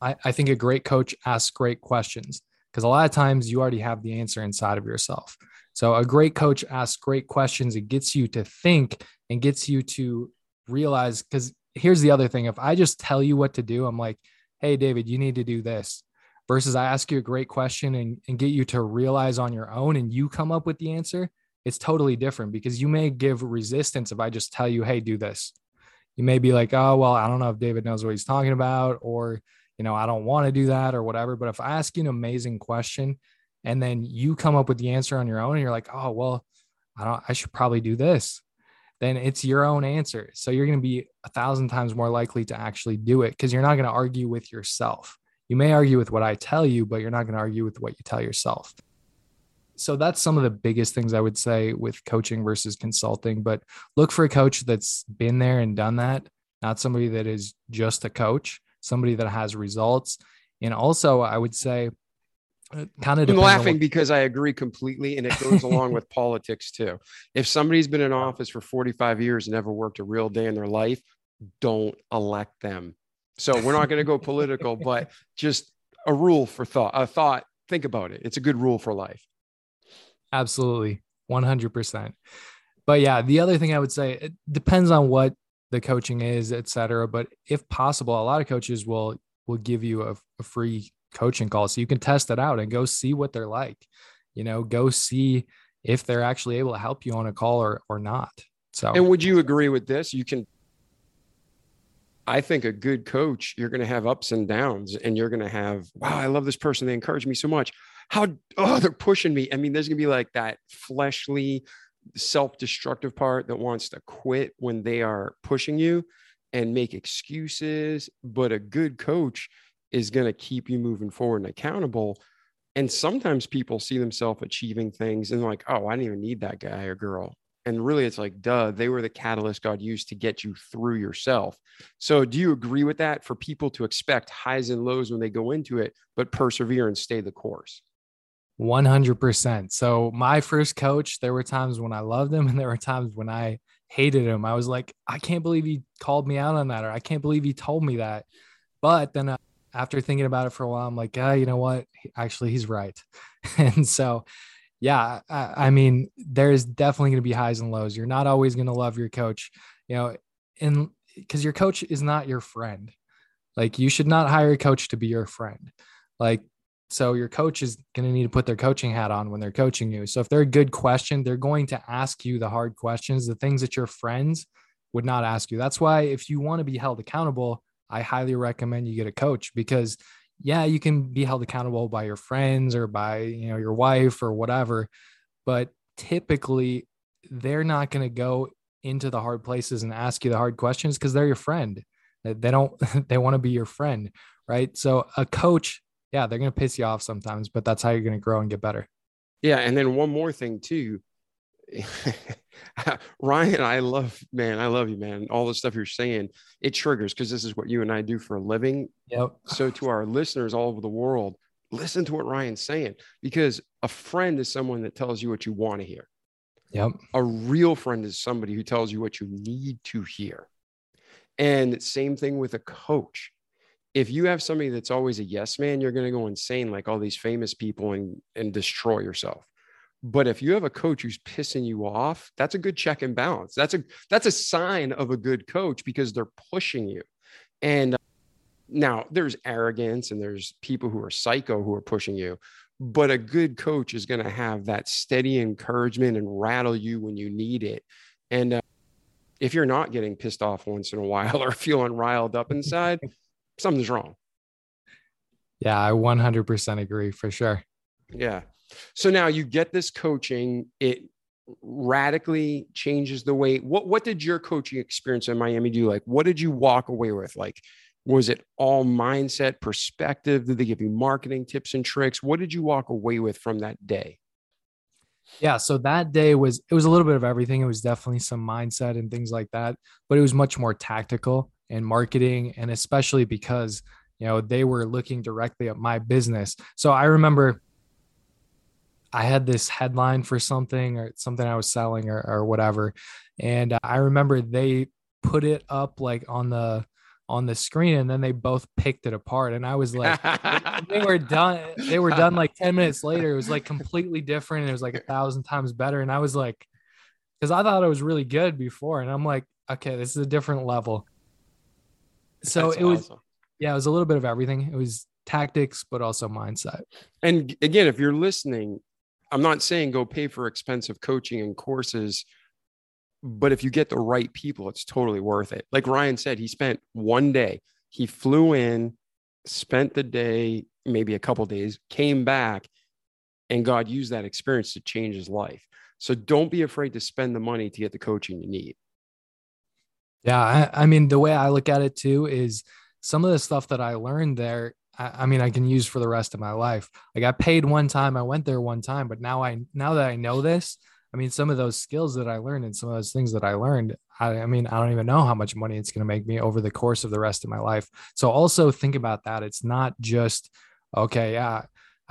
I, I think a great coach asks great questions because a lot of times you already have the answer inside of yourself. So a great coach asks great questions. It gets you to think and gets you to realize. Because here's the other thing: if I just tell you what to do, I'm like, "Hey, David, you need to do this." Versus I ask you a great question and, and get you to realize on your own, and you come up with the answer. It's totally different because you may give resistance if I just tell you, "Hey, do this." You may be like, "Oh, well, I don't know if David knows what he's talking about," or you know, I don't want to do that or whatever. But if I ask you an amazing question and then you come up with the answer on your own and you're like oh well i don't i should probably do this then it's your own answer. So you're going to be a thousand times more likely to actually do it because you're not going to argue with yourself. You may argue with what i tell you but you're not going to argue with what you tell yourself. So that's some of the biggest things i would say with coaching versus consulting but look for a coach that's been there and done that not somebody that is just a coach somebody that has results. And also i would say kind of I'm laughing what- because I agree completely, and it goes along with *laughs* politics too. If somebody's been in office for 45 years and never worked a real day in their life, don't elect them. So we're not going to go *laughs* political, but just a rule for thought, a thought. Think about it. It's a good rule for life. Absolutely. 100%. But yeah, the other thing I would say, it depends on what the coaching is, et cetera. But if possible, a lot of coaches will will give you a, a free coaching call so you can test it out and go see what they're like. You know, go see if they're actually able to help you on a call or or not. So And would you agree with this? You can I think a good coach, you're going to have ups and downs, and you're going to have, wow, I love this person. They encourage me so much. How, oh, they're pushing me. I mean, there's going to be like that fleshly, self destructive part that wants to quit when they are pushing you and make excuses. But a good coach is going to keep you moving forward and accountable. And sometimes people see themselves achieving things and like, oh, I didn't even need that guy or girl. And really it's like duh they were the catalyst god used to get you through yourself. So do you agree with that for people to expect highs and lows when they go into it but persevere and stay the course? 100% so my first coach there were times when i loved him and there were times when i hated him. I was like i can't believe he called me out on that or i can't believe he told me that. But then uh, after thinking about it for a while i'm like you know what actually he's right *laughs* and so yeah, I, I mean, there's definitely going to be highs and lows. You're not always going to love your coach, you know, and because your coach is not your friend. Like, you should not hire a coach to be your friend. Like, so your coach is going to need to put their coaching hat on when they're coaching you. So if they're a good question, they're going to ask you the hard questions, the things that your friends would not ask you. That's why if you want to be held accountable, I highly recommend you get a coach because yeah, you can be held accountable by your friends or by, you know, your wife or whatever, but typically they're not going to go into the hard places and ask you the hard questions because they're your friend. They don't *laughs* they want to be your friend, right? So a coach, yeah, they're going to piss you off sometimes, but that's how you're going to grow and get better. Yeah, and then one more thing too. *laughs* Ryan, I love, man, I love you, man. All the stuff you're saying, it triggers because this is what you and I do for a living. Yep. So to our listeners all over the world, listen to what Ryan's saying because a friend is someone that tells you what you want to hear. Yep. A real friend is somebody who tells you what you need to hear. And same thing with a coach. If you have somebody that's always a yes man, you're going to go insane like all these famous people and, and destroy yourself. But if you have a coach who's pissing you off, that's a good check and balance. That's a that's a sign of a good coach because they're pushing you. And now there's arrogance and there's people who are psycho who are pushing you, but a good coach is going to have that steady encouragement and rattle you when you need it. And uh, if you're not getting pissed off once in a *laughs* while or feeling riled up inside, something's wrong. Yeah, I 100% agree for sure. Yeah. So now you get this coaching, it radically changes the way what what did your coaching experience in Miami do? Like what did you walk away with? Like was it all mindset perspective? Did they give you marketing tips and tricks? What did you walk away with from that day? Yeah so that day was it was a little bit of everything. It was definitely some mindset and things like that but it was much more tactical and marketing and especially because you know they were looking directly at my business. So i remember I had this headline for something or something I was selling or, or whatever. And uh, I remember they put it up like on the on the screen and then they both picked it apart and i was like *laughs* they were done they were done like 10 minutes *laughs* later it was like completely different it was like a thousand times better and i was like because i thought it was really good before and i'm like okay this is a different level so That's it was awesome. yeah it was a little bit of everything it was tactics but also mindset and again if you're listening I'm not saying go pay for expensive coaching and courses, but if you get the right people, it's totally worth it. Like Ryan said, he spent one day, he flew in, spent the day, maybe a couple days, came back, and God used that experience to change his life. So don't be afraid to spend the money to get the coaching you need. Yeah. I, I mean, the way I look at it too is some of the stuff that I learned there I, I mean, I can use for the rest of my life. I got paid one time. I went there one time, but now I now that I know this, I mean, some of those skills that I learned and some of those things that I learned, I, I mean, I don't even know how much money it's going to make me over the course of the rest of my life. So also think about that. It's not just okay, yeah.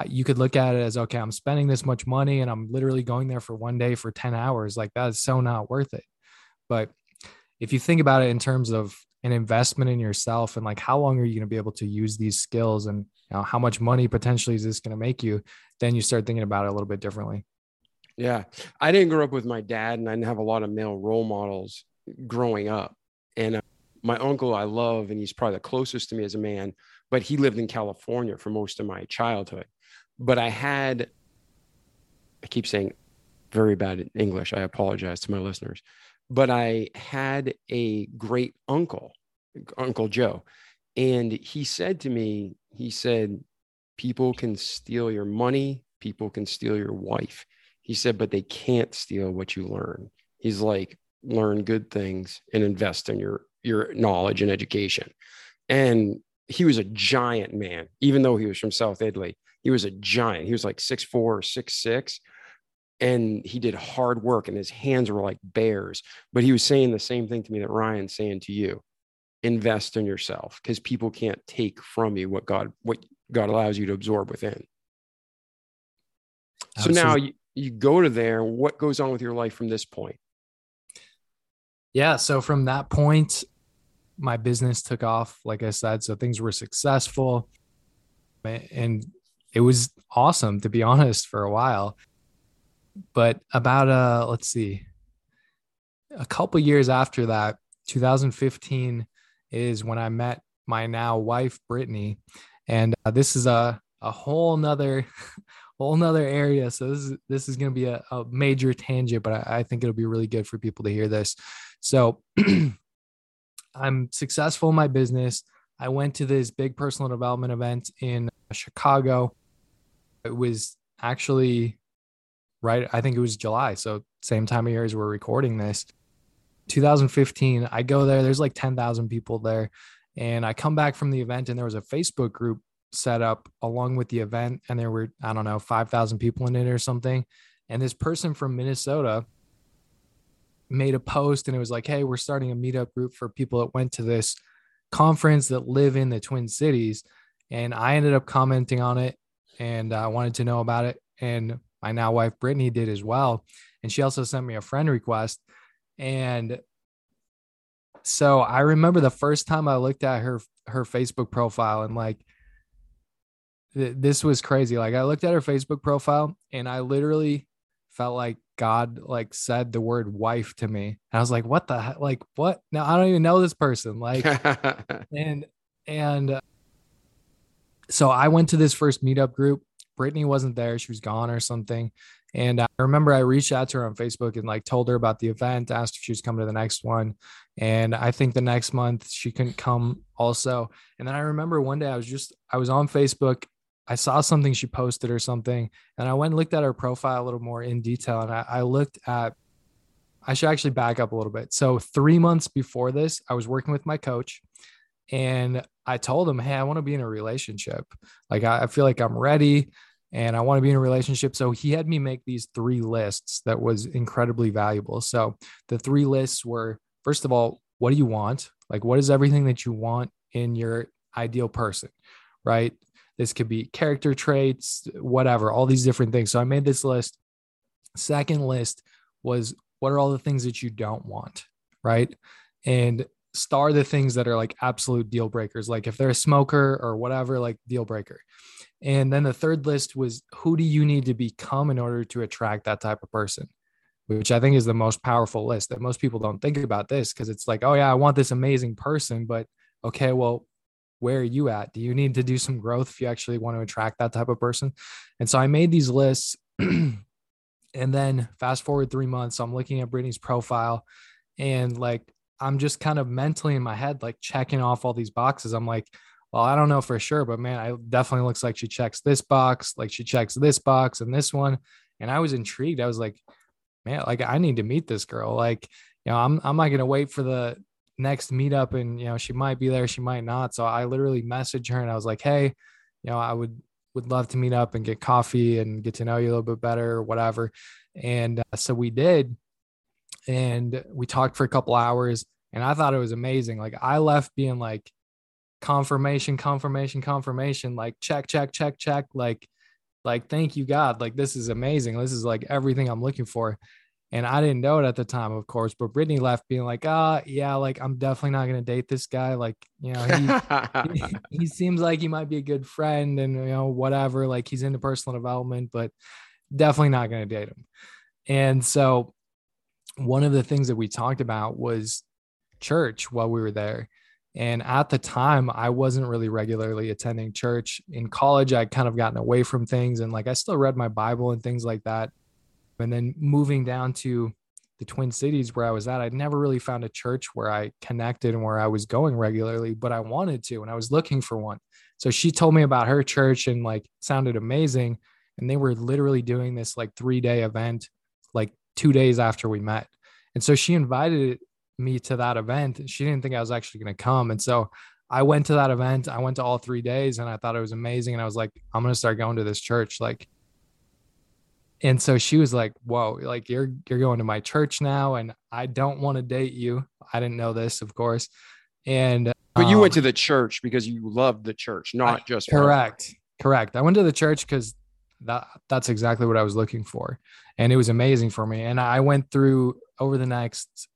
You could look at it as okay, I'm spending this much money and I'm literally going there for one day for 10 hours. Like that is so not worth it. But if you think about it in terms of an investment in yourself and like how long are you going to be able to use these skills and you know, how much money potentially is this going to make you? Then you start thinking about it a little bit differently. Yeah. I didn't grow up with my dad and i didn't have a lot of male role models growing up. And uh, my uncle i love and he's probably the closest to me as a man but he lived in california for most of my childhood. But i had i keep saying very bad english. I apologize to my listeners but I had a great uncle, Uncle Joe. And he said to me, he said, people can steal your money, people can steal your wife. He said, but they can't steal what you learn. He's like, learn good things and invest in your your knowledge and education. And he was a giant man, even though he was from South Italy. He was a giant. He was like six four or six six, and he did hard work and his hands were like bears but he was saying the same thing to me that ryan's saying to you invest in yourself because people can't take from you what god what god allows you to absorb within Absolutely. so now you, you go to there what goes on with your life from this point yeah so from that point my business took off like i said so things were successful and it was awesome to be honest for a while but about uh let's see. A couple years after that 2015 is when i met my now wife brittany. And uh, this is a a whole nother *laughs* whole nother area. So this is this is going to be a, a, major tangent but I, I think it'll be really good for people to hear this. So *clears throat* i'm successful in my business. I went to this big personal development event in chicago. It was actually right? I think it was july. So same time of year as we're recording this. 2015 i go there there's like 10,000 people there. And i come back from the event and there was a facebook group set up along with the event and there were i don't know 5,000 people in it or something. And this person from minnesota made a post and it was like hey we're starting a meetup group for people that went to this conference that live in the twin cities. And i ended up commenting on it and i wanted to know about it. And my now wife Brittany did as well. And she also sent me a friend request. And so I remember the first time I looked at her her Facebook profile and like th- this was crazy. Like I looked at her Facebook profile and I literally felt like God like said the word wife to me. And I was like, what the heck? Like what? Now I don't even know this person. Like *laughs* and and uh, so I went to this first meetup group Brittany wasn't there. She was gone or something. And I remember I reached out to her on Facebook and like told her about the event, asked if she was coming to the next one. And I think the next month she couldn't come also. And then I remember one day I was just, I was on Facebook. I saw something she posted or something. And I went and looked at her profile a little more in detail. And I, I looked at, I should actually back up a little bit. So three months before this, I was working with my coach and I told him, Hey, I want to be in a relationship. Like I, I feel like I'm ready and I want to be in a relationship. So he had me make these three lists that was incredibly valuable. So the three lists were first of all, what do you want? Like, what is everything that you want in your ideal person, right? This could be character traits, whatever, all these different things. So I made this list. Second list was what are all the things that you don't want, right? And star the things that are like absolute deal breakers. Like if they're a smoker or whatever, like deal breaker. And then the third list was who do you need to become in order to attract that type of person? Which I think is the most powerful list that most people don't think about this because it's like, oh, yeah, I want this amazing person. But okay, well, where are you at? Do you need to do some growth if you actually want to attract that type of person? And so I made these lists. *clears throat* and then fast forward three months, so I'm looking at Brittany's profile and like I'm just kind of mentally in my head, like checking off all these boxes. I'm like, well, I don't know for sure, but man, I definitely looks like she checks this box, like she checks this box and this one. And I was intrigued. I was like, man, like I need to meet this girl. Like, you know, I'm I'm not gonna wait for the next meetup and you know, she might be there, she might not. So I literally messaged her and I was like, hey, you know, I would would love to meet up and get coffee and get to know you a little bit better or whatever. And uh, so we did. And we talked for a couple hours and I thought it was amazing. Like I left being like, confirmation, confirmation, confirmation, like check, check, check, check, like, like, thank you, God. Like, this is amazing. This is like everything I'm looking for. And I didn't know it at the time, of course, but Brittany left being like, ah, yeah, like I'm definitely not gonna date this guy. Like, you know, he, *laughs* he, he seems like he might be a good friend and you know, whatever. Like he's into personal development, but definitely not gonna date him. And so one of the things that we talked about was church while we were there. And at the time, I wasn't really regularly attending church. In college, I'd kind of gotten away from things and like I still read my Bible and things like that. And then moving down to the Twin Cities where I was at, I'd never really found a church where I connected and where I was going regularly, but I wanted to and I was looking for one. So she told me about her church and like sounded amazing. And they were literally doing this like three day event, like two days after we met. And so she invited me to that event. She didn't think I was actually going to come. And so I went to that event. I went to all three days and I thought it was amazing. And I was like, I'm going to start going to this church. Like, and so she was like, whoa, like you're, you're going to my church now. And I don't want to date you. I didn't know this, of course. And, but you um, went to the church because you loved the church, not I, just correct. Correct. I went to the church because that that's exactly what I was looking for. And it was amazing for me. And I went through over the next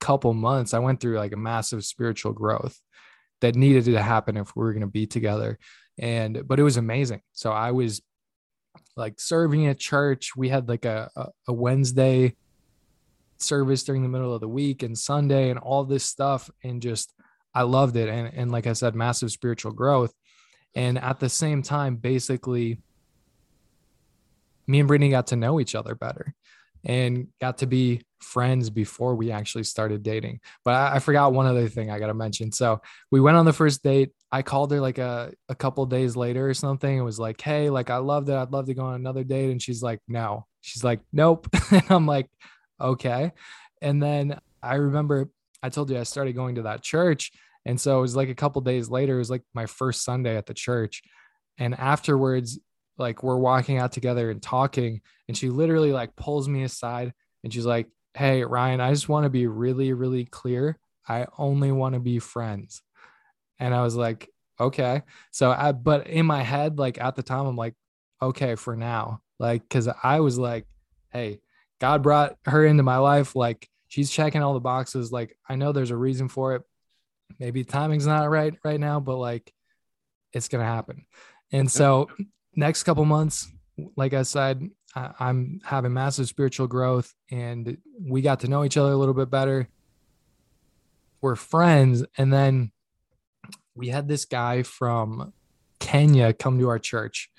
couple months, I went through like a massive spiritual growth that needed to happen if we were going to be together. And but it was amazing. So I was like serving at church. We had like a, a, Wednesday service during the middle of the week and Sunday and all this stuff. And just I loved it. And and like I said, massive spiritual growth. And at the same time, basically me and Brittany got to know each other better and got to be friends before we actually started dating. But I, I forgot one other thing I got to mention. So we went on the first date. I called her like a, a couple days later or something. It was like, Hey, like, I loved it. I'd love to go on another date. And she's like, no, she's like, nope. *laughs* and I'm like, okay. And then I remember I told you I started going to that church. And so it was like a couple days later, it was like my first Sunday at the church. And afterwards, like we're walking out together and talking and she literally like pulls me aside and she's like hey ryan i just want to be really really clear. I only want to be friends. And i was like okay. So i but in my head like at the time i'm like okay for now. Like because i was like hey god brought her into my life. Like she's checking all the boxes. Like i know there's a reason for it. Maybe timing's not right right now but like it's gonna happen. And so next couple months, like I said, I'm having massive spiritual growth and we got to know each other a little bit better. We're friends. And then we had this guy from Kenya come to our church.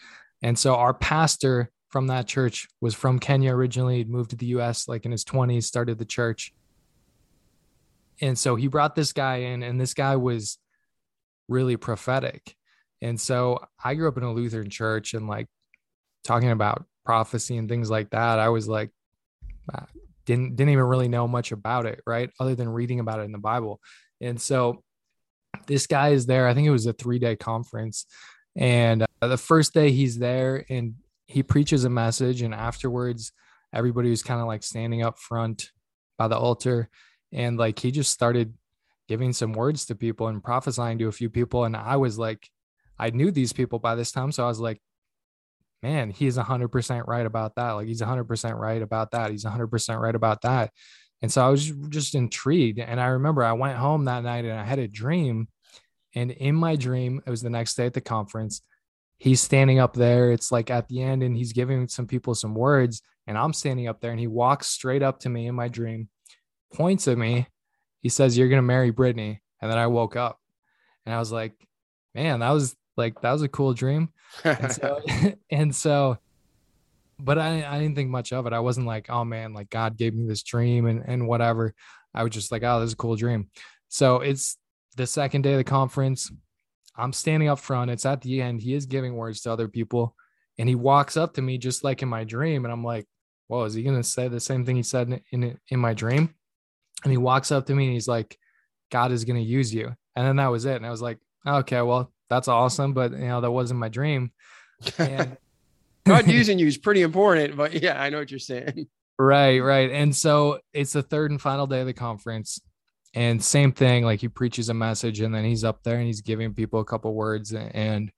And so our pastor from that church was from Kenya originally, He'd moved to the US like in his 20s, started the church. And so he brought this guy in, and this guy was really prophetic. And so I grew up in a Lutheran church and like talking about prophecy and things like that. I was like, uh, didn't didn't even really know much about it, right? Other than reading about it in the Bible. And so this guy is there. I think it was a three day conference, and uh, the first day he's there and he preaches a message, and afterwards everybody was kind of like standing up front by the altar, and like he just started giving some words to people and prophesying to a few people, and I was like I knew these people by this time. So I was like, man, he's 100% right about that. Like he's 100% right about that. He's 100% right about that. And so I was just intrigued. And I remember I went home that night and I had a dream. And in my dream, it was the next day at the conference. He's standing up there. It's like at the end, and he's giving some people some words. And I'm standing up there, and he walks straight up to me in my dream, points at me. He says, You're going to marry Brittany. And then I woke up and I was like, Man, that was like that was a cool dream. And so, *laughs* *laughs* and so but I, I didn't think much of it. I wasn't like, oh man, like God gave me this dream and, and whatever. I was just like, oh, this is a cool dream. So it's the second day of the conference. I'm standing up front. It's at the end. He is giving words to other people. And he walks up to me just like in my dream. And I'm like, whoa, is he going to say the same thing he said in, in, in my dream? And he walks up to me and he's like, God is going to use you. And then that was it. And I was like, okay, well, that's awesome, but you know, that wasn't my dream. And *laughs* God using you is pretty important, but yeah, I know what you're saying. Right, right. And so it's the third and final day of the conference. And same thing, like he preaches a message and then he's up there and he's giving people a couple words. And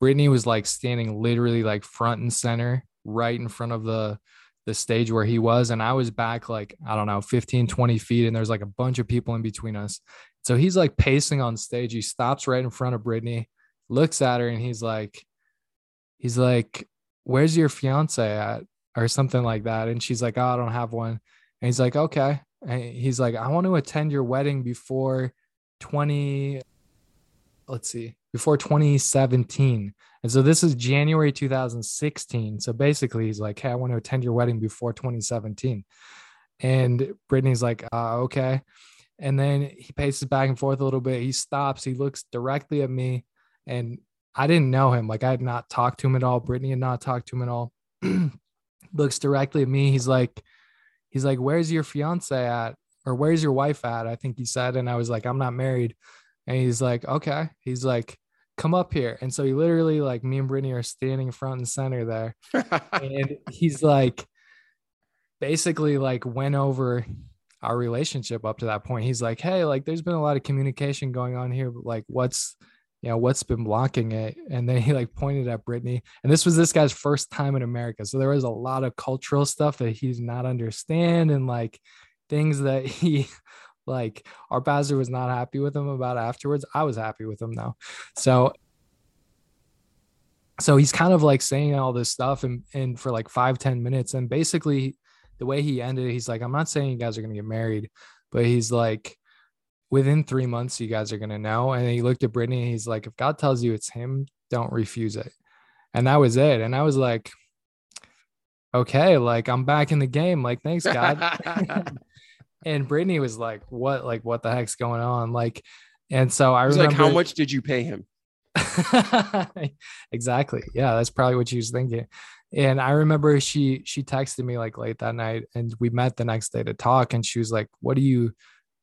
Brittany was like standing literally like front and center, right in front of the the stage where he was and i was back like i don't know 15 20 feet and there's like a bunch of people in between us so he's like pacing on stage he stops right in front of brittany looks at her and he's like he's like where's your fiance at or something like that and she's like oh i don't have one and he's like okay and he's like i want to attend your wedding before 20 let's see before 2017 and so this is January 2016. So basically, he's like, Hey, I want to attend your wedding before 2017. And Brittany's like, uh, Okay. And then he paces back and forth a little bit. He stops, he looks directly at me. And I didn't know him. Like, I had not talked to him at all. Brittany had not talked to him at all. *clears throat* looks directly at me. He's like, He's like, Where's your fiance at? Or where's your wife at? I think he said. And I was like, I'm not married. And he's like, Okay. He's like, come up here. And so he literally, like, me and Brittany are standing front and center there. *laughs* and he's like, basically, like, went over our relationship up to that point. He's like, hey, like, there's been a lot of communication going on here, but like, what's, you know, what's been blocking it? And then he like pointed at Brittany. And this was this guy's first time in America. So there was a lot of cultural stuff that he did not understand and like things that he *laughs* like our pastor was not happy with him about afterwards. I was happy with him though. So so he's kind of like saying all this stuff and and for like five ten minutes. And basically the way he ended it, he's like, I'm not saying you guys are gonna get married, but he's like, within three months, you guys are gonna know. And he looked at Brittany he's like, if God tells you it's him, don't refuse it. And that was it. And I was like, okay, like I'm back in the game. Like, thanks, God. *laughs* *laughs* and Brittany was like, "What? Like, what the heck's going on?" Like, and so I was like, "How much did you pay him?" *laughs* exactly. Yeah, that's probably what she was thinking. And I remember she she texted me like late that night, and we met the next day to talk. And she was like, "What do you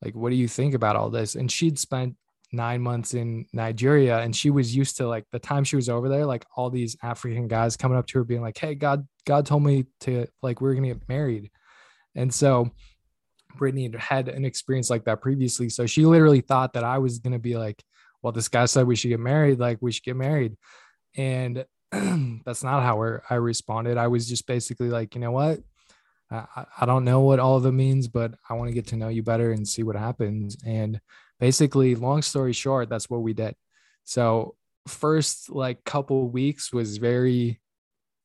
like? What do you think about all this?" And she'd spent nine months in Nigeria, and she was used to like the time she was over there, like all these African guys coming up to her, being like, "Hey, God, God told me to like we're gonna get married," and so Brittany had an experience like that previously. So she literally thought that I was to be like, well, this guy said we should get married. Like we should get married. And *clears throat* that's not how er, I responded. I was just basically like, you know what? I, I don't know what all of it means, but I want to get to know you better and see what happens. And basically, long story short, that's what we did. So first like couple weeks was very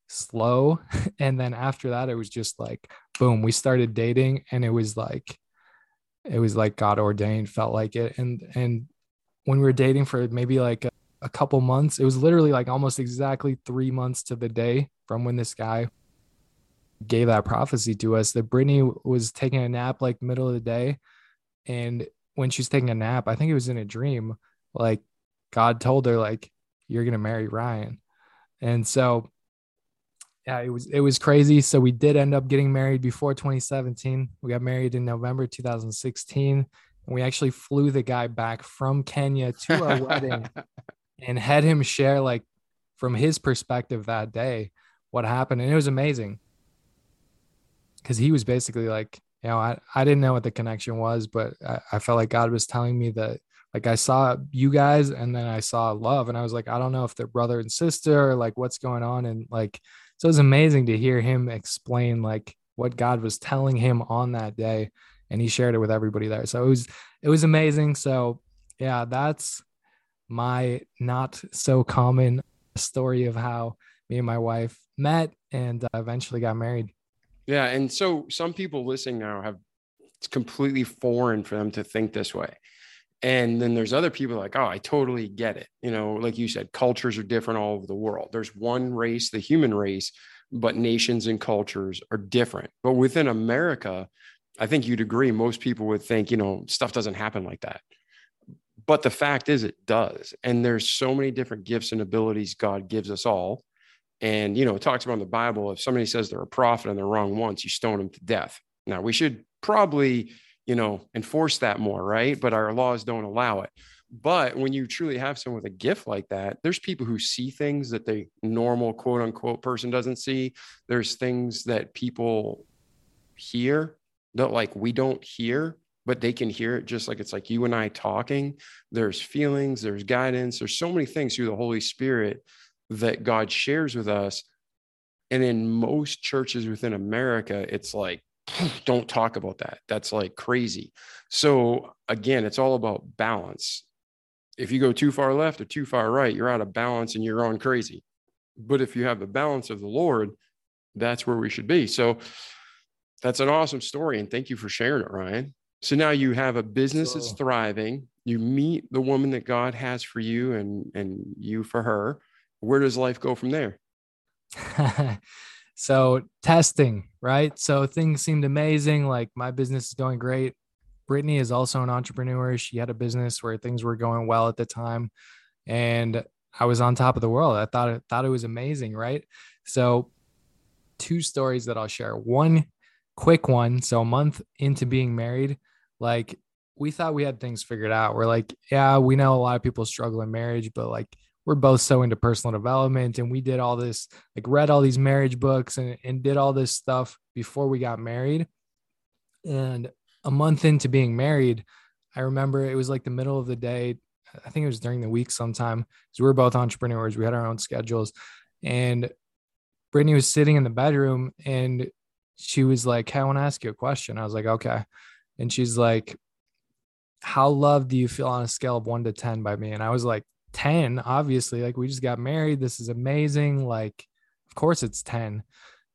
slow *laughs* and then after that it was just like boom we started dating and it was like it was like god ordained felt like it and and when we were dating for maybe like a, couple months. It was literally like almost exactly three months to the day from when this guy gave that prophecy to us that brittany was taking a nap like middle of the day. And when she's taking a nap i think it was in a dream like god told her like you're gonna marry ryan. And so yeah, it was it was crazy. So we did end up getting married before 2017. We got married in November 2016, and we actually flew the guy back from Kenya to our *laughs* wedding and had him share like from his perspective that day what happened, and it was amazing because he was basically like, you know, I I didn't know what the connection was, but I, I felt like God was telling me that like I saw you guys and then I saw love and I was like I don't know if they're brother and sister or like what's going on and like so it was amazing to hear him explain like what God was telling him on that day. And he shared it with everybody there. So it was it was amazing. So yeah, that's my not so common story of how me and my wife met and uh, eventually got married. Yeah, and so some people listening now have it's completely foreign for them to think this way. And then there's other people like, oh, I totally get it. You know, like you said, cultures are different all over the world. There's one race, the human race, but nations and cultures are different. But within America, I think you'd agree, most people would think, you know, stuff doesn't happen like that. But the fact is, it does. And there's so many different gifts and abilities God gives us all. And, you know, it talks about in the Bible if somebody says they're a prophet and they're wrong once, you stone them to death. Now, we should probably you know, enforce that more, right? But our laws don't allow it. But when you truly have someone with a gift like that, there's people who see things that the normal quote unquote person doesn't see. There's things that people hear that like we don't hear, but they can hear it just like it's like you and I talking. There's feelings, there's guidance, there's so many things through the Holy Spirit that God shares with us And in most churches within America, it's like, *sniffs* don't talk about that. That's like crazy. So again, it's all about balance. If you go too far left or too far right, you're out of balance and you're on crazy. But if you have the balance of the Lord, that's where we should be. So that's an awesome story. And thank you for sharing it, Ryan. So now you have a business that's thriving. You meet the woman that God has for you and, and you for her. Where does life go from there? *laughs* so testing, right? So things seemed amazing. Like my business is going great. Brittany is also an entrepreneur. She had a business where things were going well at the time. And I was on top of the world. I thought it thought it was amazing, right? So two stories that I'll share. One quick one. So a month into being married, like we thought we had things figured out. We're like, yeah, we know a lot of people struggle in marriage, but like we're both so into personal development and we did all this, like read all these marriage books and, and did all this stuff before we got married. And a month into being married, I remember it was like the middle of the day. I think it was during the week sometime because we were both entrepreneurs. We had our own schedules. And Brittany was sitting in the bedroom and she was like, Hey, I want to ask you a question. I was like, Okay. And she's like, How loved do you feel on a scale of one to 10 by me? And I was like, 10, obviously. Like, we just got married. This is amazing. Like, of course it's 10.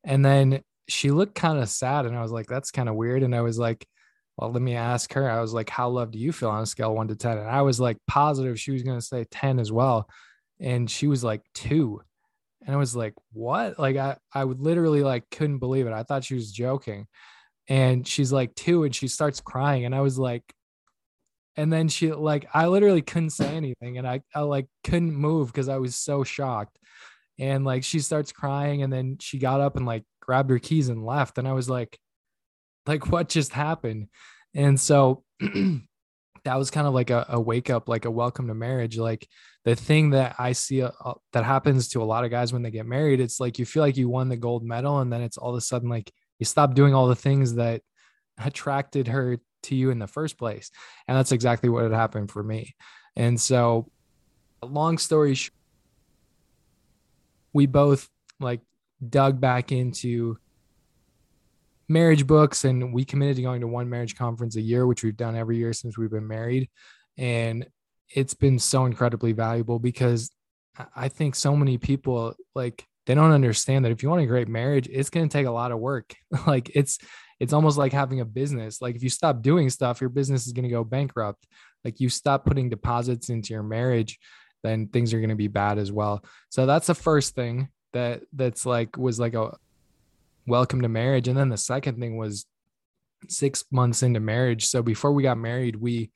And then she looked kind of sad. And I was like, That's kind of weird. And I was like, well, let me ask her. I was like, how loved do you feel on a scale one to 10? And I was like positive she was going to say 10 as well. And she was like two. And I was like, what? Like, I, I would literally like couldn't believe it. I thought she was joking. And she's like two and she starts crying. And I was like, and then she like, I literally couldn't say anything. And I, I like couldn't move because I was so shocked. And like, she starts crying. And then she got up and like grabbed her keys and left. And I was like, like what just happened and so *clears throat* that was kind of like a, a, wake up like a welcome to marriage. Like the thing that i see uh, uh, that happens to a lot of guys when they get married it's like you feel like you won the gold medal and then it's all of a sudden like you stop doing all the things that *laughs* attracted her to you in the first place. And that's exactly what had happened for me. And so long story short we both like dug back into marriage books and we committed to going to one marriage conference a year which we've done every year since we've been married. And it's been so incredibly valuable because i think so many people like they don't understand that if you want a great marriage it's going to take a lot of work. *laughs* Like it's it's almost like having a business. Like if you stop doing stuff your business is going to go bankrupt. Like you stop putting deposits into your marriage then things are going to be bad as well. So that's the first thing that that's like was like a welcome to marriage. And then the second thing was six months into marriage. So before we got married, we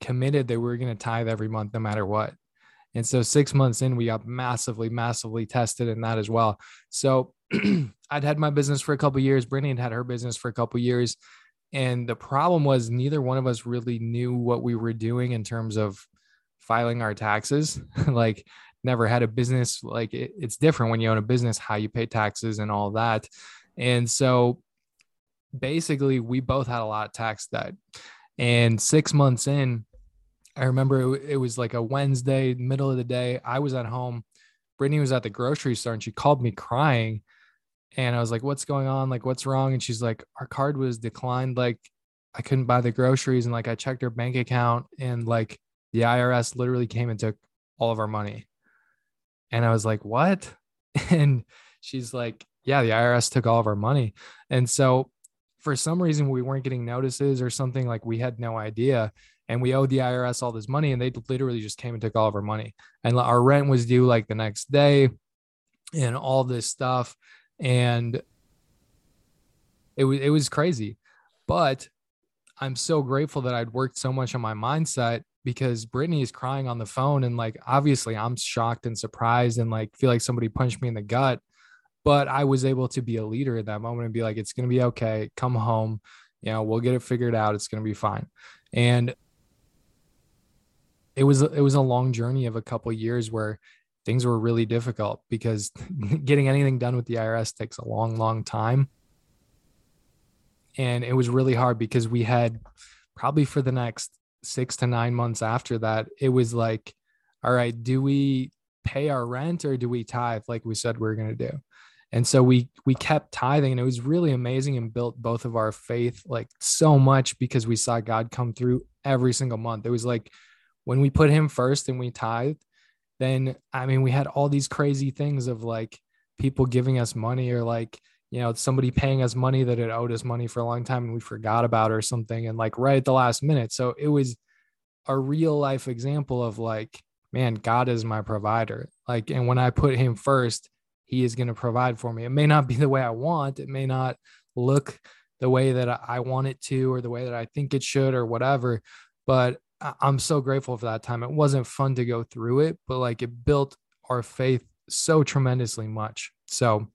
committed that we were going to tithe every month, no matter what. And so six months in, we got massively, massively tested in that as well. So *clears throat* I'd had my business for a couple years. Brittany had had her business for a couple years. And the problem was neither one of us really knew what we were doing in terms of filing our taxes. *laughs* like never had a business. Like it, it's different when you own a business, how you pay taxes and all that. And so basically, we both had a lot of tax debt. And six months in, I remember it, it was like a Wednesday, middle of the day. I was at home. Brittany was at the grocery store and she called me crying. And I was like, What's going on? Like, what's wrong? And she's like, Our card was declined. Like, I couldn't buy the groceries. And like, I checked her bank account and like the IRS literally came and took all of our money. And I was like, What? *laughs* And she's like, yeah, the IRS took all of our money. And so for some reason we weren't getting notices or something like we had no idea and we owed the IRS all this money and they literally just came and took all of our money. And our rent was due like the next day and all this stuff and it was it was crazy. But I'm so grateful that I'd worked so much on my mindset because Brittany is crying on the phone and like obviously I'm shocked and surprised and like feel like somebody punched me in the gut but I was able to be a leader in that moment and be like, it's going to be okay. Come home. You know, we'll get it figured out. It's going to be fine. And it was, it was a long journey of a couple of years where things were really difficult because *laughs* getting anything done with the IRS takes a long, long time. And it was really hard because we had probably for the next six to nine months after that, it was like, all right, do we pay our rent or do we tithe like we said we are going to do? And so we we kept tithing and it was really amazing and built both of our faith like so much because we saw God come through every single month. It was like when we put him first and we tithed, then I mean we had all these crazy things of like people giving us money or like you know somebody paying us money that had owed us money for a long time and we forgot about or something and like right at the last minute. So it was a real life example of like man, God is my provider. Like and when I put him first, he is going to provide for me. It may not be the way I want, it may not look the way that I want it to, or the way that I think it should, or whatever. But I'm so grateful for that time. It wasn't fun to go through it, but like it built our faith so tremendously much. So,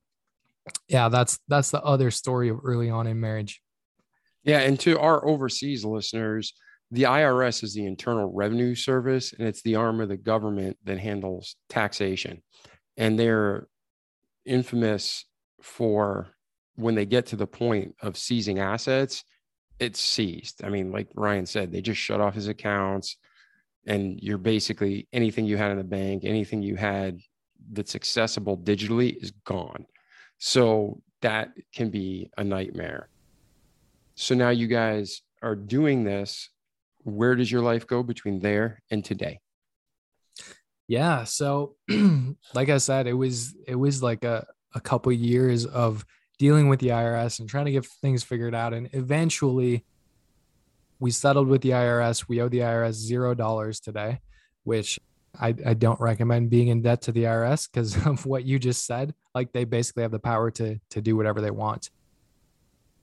yeah, that's that's the other story of early on in marriage. Yeah, and to our overseas listeners, the IRS is the Internal Revenue Service, and it's the arm of the government that handles taxation. And they're infamous for when they get to the point of seizing assets, it's seized. I mean, like Ryan said, they just shut off his accounts and you're basically anything you had in the bank, anything you had that's accessible digitally is gone. So that can be a nightmare. So now you guys are doing this. Where does your life go between there and today? Yeah. So, *clears throat* like I said, it was it was like a a couple years of dealing with the IRS and trying to get things figured out, and eventually, we settled with the IRS. We owe the IRS zero dollars today, which I, I don't recommend being in debt to the IRS because *laughs* of what you just said. Like they basically have the power to to do whatever they want.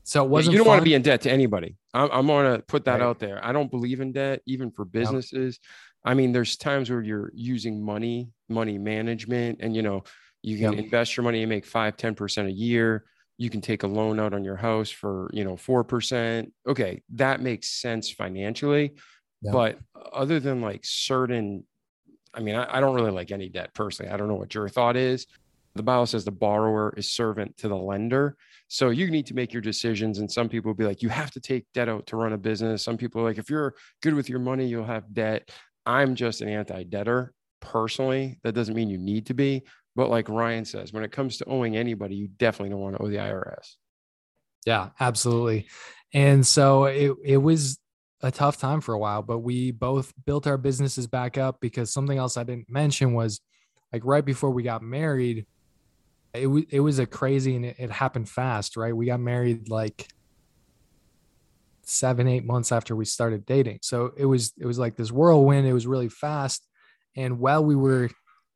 So it wasn't. you don't fun. want to be in debt to anybody. I'm, I'm going to put that Right. out there. I don't believe in debt, even for businesses. I mean, there's times where you're using money, money management, and you know, you can Yep. invest your money and make five, 10% a year. You can take a loan out on your house for, you know, 4%. Okay. That makes sense financially. Yep. But other than like certain, I mean, I, I don't really like any debt personally. I don't know what your thought is. The Bible says the borrower is servant to the lender. So you need to make your decisions. And some people will be like, you have to take debt out to run a business. Some people are like, if you're good with your money, you'll have debt. I'm just an anti debtor personally. That doesn't mean you need to be. But like Ryan says, when it comes to owing anybody, you definitely don't want to owe the IRS. Yeah, absolutely. And so it it was a tough time for a while, but we both built our businesses back up because something else I didn't mention was like right before we got married, it was it was a crazy and it, it happened fast, right? We got married like seven, eight months after we started dating. So it was it was like this whirlwind. It was really fast. And while we were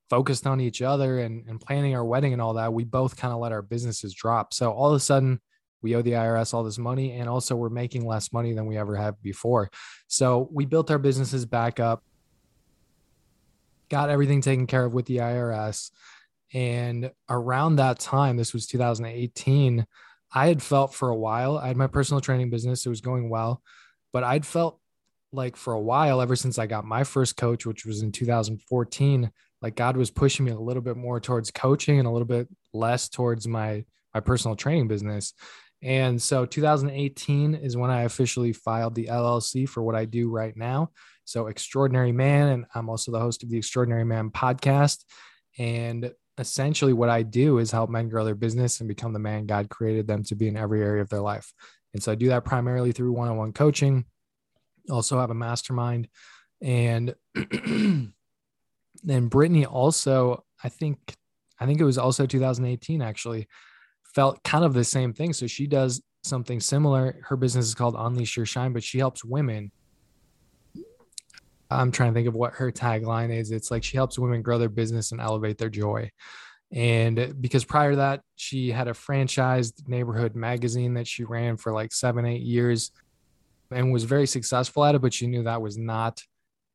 focused on each other and, and planning our wedding and all that, we both kind of let our businesses drop. So all of a sudden we owe the IRS all this money and also we're making less money than we ever have before. So we built our businesses back up, got everything taken care of with the IRS. And around that time, this was 2018, I had felt for a while, I had my personal training business, it was going well, but I'd felt like for a while, ever since I got my first coach, which was in 2014, like God was pushing me a little bit more towards coaching and a little bit less towards my my personal training business. And so 2018 is when I officially filed the LLC for what I do right now. So Extraordinary Man and I'm also the host of the Extraordinary Man podcast and essentially what I do is help men grow their business and become the man God created them to be in every area of their life. And so I do that primarily through one-on-one coaching. Also have a mastermind and *clears throat* then Brittany also, I think, I think it was also 2018 actually, felt kind of the same thing. So she does something similar. Her business is called Unleash Your Shine, but she helps women. I'm trying to think of what her tagline is. It's like she helps women grow their business and elevate their joy. And because prior to that, she had a franchised neighborhood magazine that she ran for like seven, eight years and was very successful at it, but she knew that was not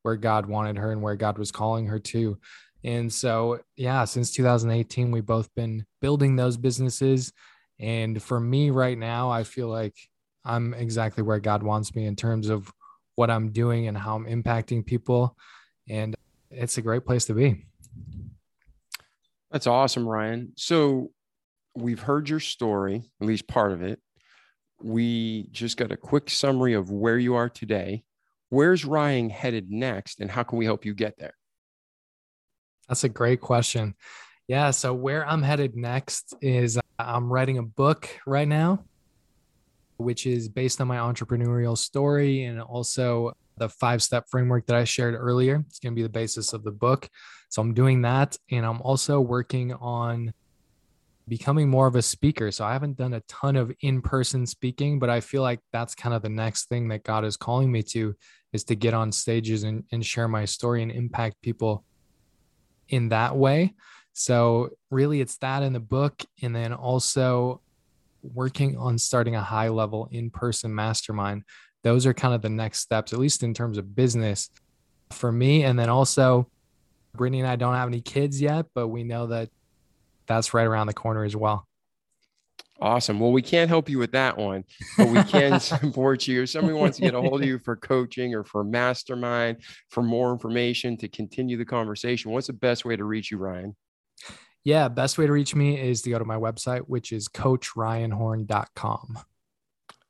where God wanted her and where God was calling her to. And so, yeah, since 2018, we've both been building those businesses. And for me right now, I feel like I'm exactly where God wants me in terms of what I'm doing and how I'm impacting people. And it's a great place to be. That's awesome, Ryan. So we've heard your story, at least part of it. We just got a quick summary of where you are today. Where's Ryan headed next, and how can we help you get there? That's a great question. Yeah. So, where I'm headed next is uh, I'm writing a book right now, which is based on my entrepreneurial story and also the five step framework that I shared earlier. It's going to be the basis of the book. So, I'm doing that. And I'm also working on becoming more of a speaker. So, I haven't done a ton of in person speaking, but I feel like that's kind of the next thing that God is calling me to is to get on stages and, and share my story and impact people in that way. So, really, it's that in the book. And then also working on starting a high level in person mastermind. Those are kind of the next steps, at least in terms of business for me. And then also, Brittany and I don't have any kids yet, but we know that that's right around the corner as well. Awesome. Well, we can't help you with that one, but we can *laughs* support you. If somebody wants to get a hold of you for coaching or for mastermind, for more information to continue the conversation, what's the best way to reach you, Ryan? Yeah, best way to reach me is to go to my website, which is coachryanhorn.com.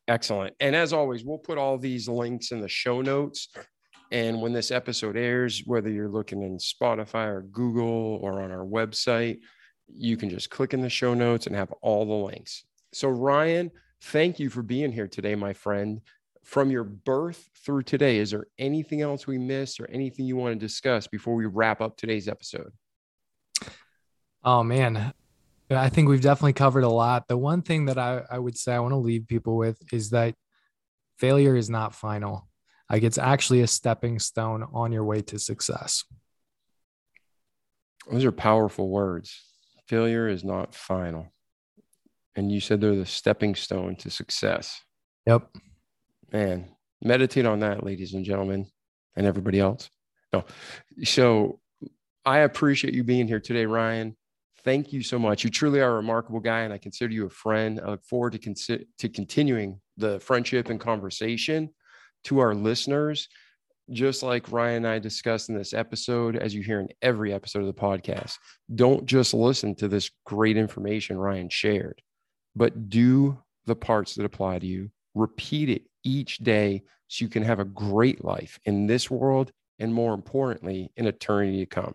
Excellent. And as always, we'll put all these links in the show notes. And when this episode airs, whether you're looking in Spotify or Google or on our website, you can just click in the show notes and have all the links. So, Ryan, thank you for being here today, my friend. From your birth through today, is there anything else we missed or anything you want to discuss before we wrap up today's episode? Oh, man. I think we've definitely covered a lot. The one thing that I, I would say I want to leave people with is that failure is not final. Like it's actually a stepping stone on your way to success. Those are powerful words failure is not final. And you said they're the stepping stone to success. Yep. Man, meditate on that, ladies and gentlemen, and everybody else. No. So I appreciate you being here today, Ryan. Thank you so much. You truly are a remarkable guy, and I consider you a friend. I look forward to, to continuing the friendship and conversation to our listeners just like Ryan and I discussed in this episode, as you hear in every episode of the podcast, don't just listen to this great information Ryan shared, but do the parts that apply to you. Repeat it each day so you can have a great life in this world and more importantly, in eternity to come.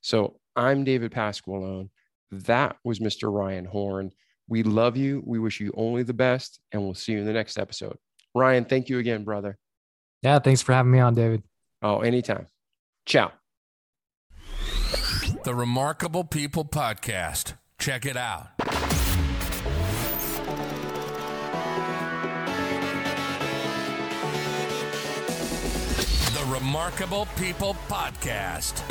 So I'm David Pasqualone. That was Mr. Ryan Horn. We love you. We wish you only the best, and we'll see you in the next episode. Ryan, thank you again, brother. Yeah, thanks for having me on, David. Oh, anytime. Ciao. The Remarkable People Podcast. Check it out. The Remarkable People Podcast.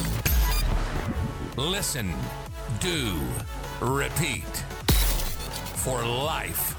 Listen, do, repeat for life.